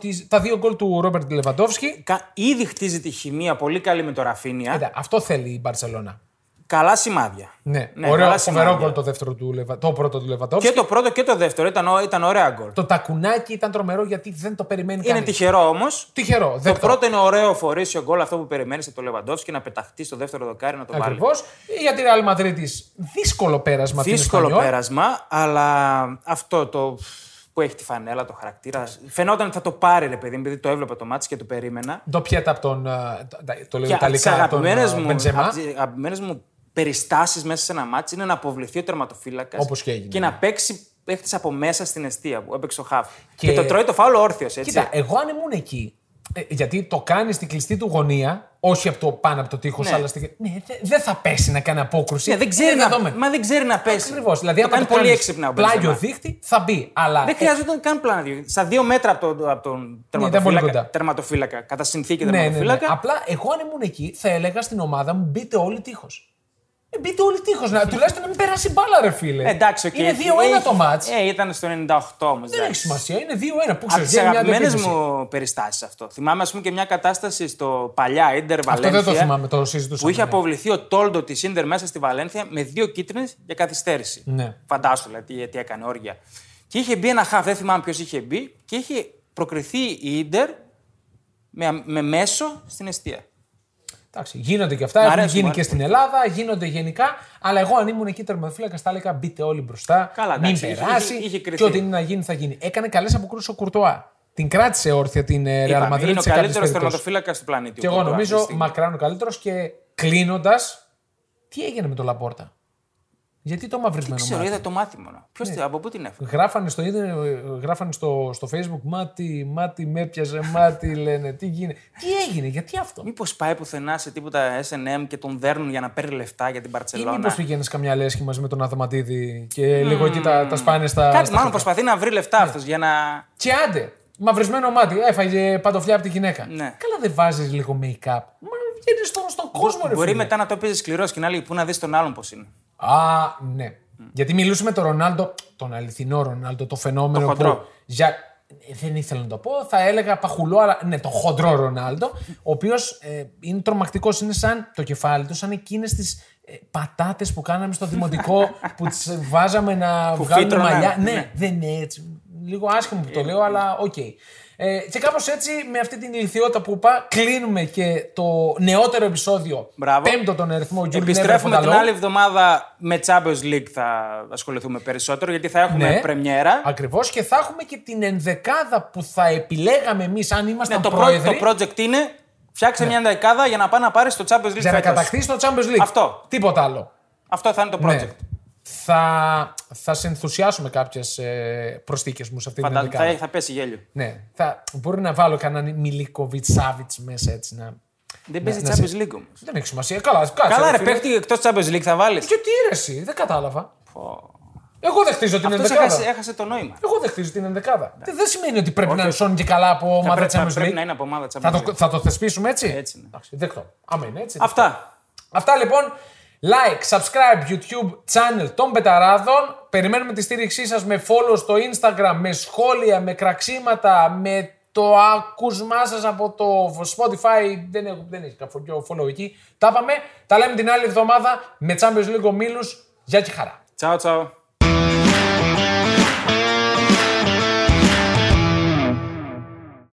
S1: τις- τα δύο γκολ του Ρόμπερτ Λεβαντόφσκι.
S2: Κα- Ήδη χτίζει τη χημεία πολύ καλή με το Ραφίνια.
S1: Κοίτα, αυτό θέλει η Μπαρσελόνα.
S2: Καλά σημάδια.
S1: Ναι,
S2: Ναι,
S1: ωραίο,
S2: καλά
S1: φοβερό
S2: σημάδια.
S1: γκολ το, δεύτερο του, Λεβα- το πρώτο του Λεβαντόφσκι.
S2: Και το πρώτο και το δεύτερο ήταν, ω- ήταν ωραία γκολ.
S1: Το τακουνάκι ήταν τρομερό γιατί δεν το περιμένει
S2: Είναι
S1: κανείς.
S2: τυχερό όμως.
S1: Τυχερό.
S2: Το
S1: δεκτό.
S2: πρώτο είναι ωραίο φορήσιο γκολ αυτό που περιμένεις από το Λεβαντόφσκι να πεταχτεί στο δεύτερο δοκάρι να το βάλει.
S1: Ακριβώς. Για τη Real Madrid δύσκολο πέρασμα την
S2: Δύσκολο
S1: Εσπανιόλ.
S2: πέρασμα, αλλά αυτό το που έχει τη φανέλα, το χαρακτήρα. Φαινόταν ότι θα το πάρει, ρε παιδί μου, επειδή το έβλεπα το μάτι και το περίμενα.
S1: Το πιέτα από τον. α, το- Το λέω
S2: Και από τις
S1: Ιταλικά. Τον
S2: αγαπημένες
S1: α,
S2: μου,
S1: Μπεντζεμά.
S2: απ' τις αγαπημένες μου περιστάσεις μέσα σε ένα μάτι είναι να αποβληθεί ο τερματοφύλακας
S1: Όπως και έγινε.
S2: και να παίξει παίχτης από μέσα στην αιστεία που έπαιξε ο Χαφ. Και,
S1: Και-
S2: το τρώει το φάουλο όρθιος, έτσι.
S1: Κοίτα, εγώ αν ήμουν εκεί. ε, γιατί το κάνει στην κλειστή του γωνία, όχι από το πάνω από το τείχος,
S2: Ναι.
S1: αλλά στη. Ναι, δε- δεν θα πέσει να κάνει απόκρουση.
S2: Ναι, δεν ξέρει
S1: Είναι
S2: να,
S1: δεδομένο.
S2: μα δεν ξέρει να πέσει.
S1: Ακριβώς. Δηλαδή,
S2: το
S1: άμα
S2: κάνει
S1: του
S2: πολύ
S1: κάνεις
S2: έξυπνα ο
S1: Πλάγιο
S2: Μπενζεμά.
S1: δίχτυ, θα μπει. Αλλά.
S2: Δεν χρειάζεται καν πλάνα δύο. Στα δύο μέτρα από τον, από τον
S1: Ναι, ήταν πολύ
S2: τερματοφύλακα,
S1: κοντά.
S2: τερματοφύλακα. Κατά συνθήκη
S1: ναι, ναι, ναι.
S2: τερματοφύλακα.
S1: Απλά εγώ αν ήμουν εκεί, θα έλεγα στην ομάδα μου μπείτε όλοι τείχος. Ε, μπείτε όλοι τείχος. Να, τουλάχιστον να μην περάσει μπάλα, ρε φίλε.
S2: Ε, εντάξει, οκ.
S1: Είναι 2-1 το ματς.
S2: Ε, ήταν στο 98 όμως.
S1: Δεν έχει σημασία, είναι 2-1. Πού
S2: Από
S1: ξέρεις,
S2: τις αγαπημένες μου περιστάσεις αυτό. Θυμάμαι, ας πούμε, και μια κατάσταση στο παλιά Ιντερ
S1: Αυτό δεν το
S2: Βαλένθια.
S1: θυμάμαι, το συζητούσαμε.
S2: Που είχε
S1: ναι.
S2: αποβληθεί ο Τόλντο της Ιντερ μέσα στη Βαλένθια με δύο κίτρινες για καθυστέρηση.
S1: Ναι.
S2: Φαντάσου δηλαδή τι, τι έκανε, όρια. Και είχε μπει ένα χαφ, δεν θυμάμαι ποιος είχε μπει, και είχε προκριθεί η Ιντερ με, με μέσο στην αιστεία.
S1: Εντάξει, γίνονται και αυτά,
S2: Μ'
S1: έχουν
S2: αρέσει,
S1: γίνει
S2: μ'
S1: και
S2: αρέσει.
S1: στην Ελλάδα, γίνονται γενικά. Αλλά εγώ αν ήμουν εκεί τερματοφύλακα, θα έλεγα μπείτε όλοι μπροστά.
S2: Καλά,
S1: μην
S2: εντάξει, είχε-
S1: περάσει.
S2: είχε- είχε κρυθεί.
S1: και ό,τι είναι να γίνει, θα γίνει. Έκανε καλές αποκρούσεις ο Κουρτοά. Την κράτησε όρθια την ε, Real
S2: Είπαμε,
S1: Madrid
S2: είναι ο
S1: σε κάποιες
S2: καλύτερος
S1: περιπτώσεις.
S2: τερματοφύλακα του πλανήτη.
S1: Και
S2: ο
S1: εγώ
S2: Κουρτουά αυτή τη
S1: νομίζω
S2: στιγμή.
S1: μακράν ο καλύτερος και κλείνοντας. Τι έγινε με τον Λαπόρτα; Γιατί το μαυρισμένο
S2: Ξέρω,
S1: μάτι.
S2: είδα το μάθημα. μόνο. Ποιος,
S1: Ναι.
S2: από πού την έφερε.
S1: Γράφανε στο, ίντερνετ, γράφανε στο, στο facebook μάτι, μάτι με έπιαζε, μάτι λένε, τι γίνεται. Τι έγινε, γιατί αυτό;
S2: Μήπως πάει πουθενά σε τίποτα SM και τον δέρνουν για να παίρνει λεφτά για την
S1: Ή
S2: Παρσελόνα.
S1: μήπως πήγαινε καμιά λέσχη μαζί με τον Αδαματίδη και λίγο εκεί τα, τα σπάνε στα.
S2: Κάτι
S1: στα
S2: μάλλον
S1: χαρτιά.
S2: προσπαθεί να βρει λεφτά
S1: Ναι.
S2: αυτός για να.
S1: Και άντε, μαυρισμένο μάτι, έφαγε παντοφλιά από τη γυναίκα.
S2: Ναι.
S1: Καλά δεν βάζεις λίγο make-up. Μα βγαίνεις στον, στον κόσμο, ρε
S2: Μπορεί
S1: φίλε.
S2: μετά να το πεις σκληρός και να λέει πού να δεις τον άλλον πώς είναι.
S1: Α, ναι. Γιατί μιλούσαμε τον Ρονάλντο, τον αληθινό Ρονάλντο, το φαινόμενο
S2: Το χοντρό.
S1: που για, δεν ήθελα να το πω, θα έλεγα παχουλό, αλλά ναι, το χοντρό Ρονάλντο, ο οποίος ε, είναι τρομακτικός. Είναι σαν το κεφάλι του, σαν εκείνες τις ε, πατάτες που κάναμε στο δημοτικό που τις βάζαμε να βγάλουν
S2: φύτρωναν,
S1: μαλλιά.
S2: ναι.
S1: Ναι, δεν είναι έτσι. Λίγο άσχημο που το λέω, αλλά οκ. Ε, και κάπως έτσι, με αυτή την ηλικιότητα που είπα, κλείνουμε και το νεότερο επεισόδιο.
S2: Μπράβο.
S1: Πέμπτο τον αριθμό Γιούλη
S2: Επιστρέφουμε την άλλη εβδομάδα με Champions League θα ασχοληθούμε περισσότερο γιατί θα έχουμε
S1: Ναι.
S2: πρεμιέρα.
S1: Ακριβώς και θα έχουμε και την ενδεκάδα που θα επιλέγαμε εμείς αν
S2: Ναι,
S1: ήμασταν
S2: το,
S1: πρόεδροι.
S2: το project είναι φτιάξε μια δεκάδα για να πάει να πάρεις το Champions League
S1: για να
S2: φέτος.
S1: κατακτήσεις το Champions League.
S2: Αυτό.
S1: Τίποτα άλλο.
S2: Αυτό θα είναι το project.
S1: Ναι. Θα, θα σε ενθουσιάσουμε κάποιες ε, προσθήκες μου σε αυτή
S2: Φαντα-
S1: την ενδεκάδα.
S2: θα, θα πέσει γέλιο.
S1: Ναι. Θα, μπορεί να βάλω κανέναν Μιλίκοβιτς Σάβιτς μέσα έτσι να.
S2: Δεν παίζει
S1: να
S2: Champions
S1: σε-
S2: League όμως.
S1: Δεν έχει σημασία. Καλά, κάτσε.
S2: Καλά, ρε,
S1: φίλε.
S2: παίχτη εκτός Champions League θα βάλεις.
S1: Και τι ρε, εσύ, δεν κατάλαβα. Εγώ δεν χτίζω την
S2: Αυτός
S1: ενδεκάδα.
S2: έχασε, έχασε το νόημα.
S1: Εγώ δεν χτίζω την ενδεκάδα. Δεν δεν σημαίνει ότι πρέπει να είναι σώνει και καλά από ομάδα
S2: πρέπει-
S1: Champions
S2: πρέπει
S1: League.
S2: να είναι από ομάδα Champions
S1: Θα το,
S2: League.
S1: θα το θεσπίσουμε έτσι;
S2: Έτσι είναι.
S1: Εντάξει, δεκτό. Άμα είναι έτσι.
S2: Αυτά.
S1: Αυτά λοιπόν. Like, subscribe, YouTube channel των Πεταράδων. Περιμένουμε τη στήριξή σας με follow στο Instagram, με σχόλια, με κραξίματα, με το άκουσμά σας από το Spotify. Δεν, έχω, δεν έχει κάποιο follow εκεί. Τα πάμε. Τα λέμε την άλλη εβδομάδα με Champions League ομίλους. Γεια και χαρά.
S2: Τσάου, τσάου.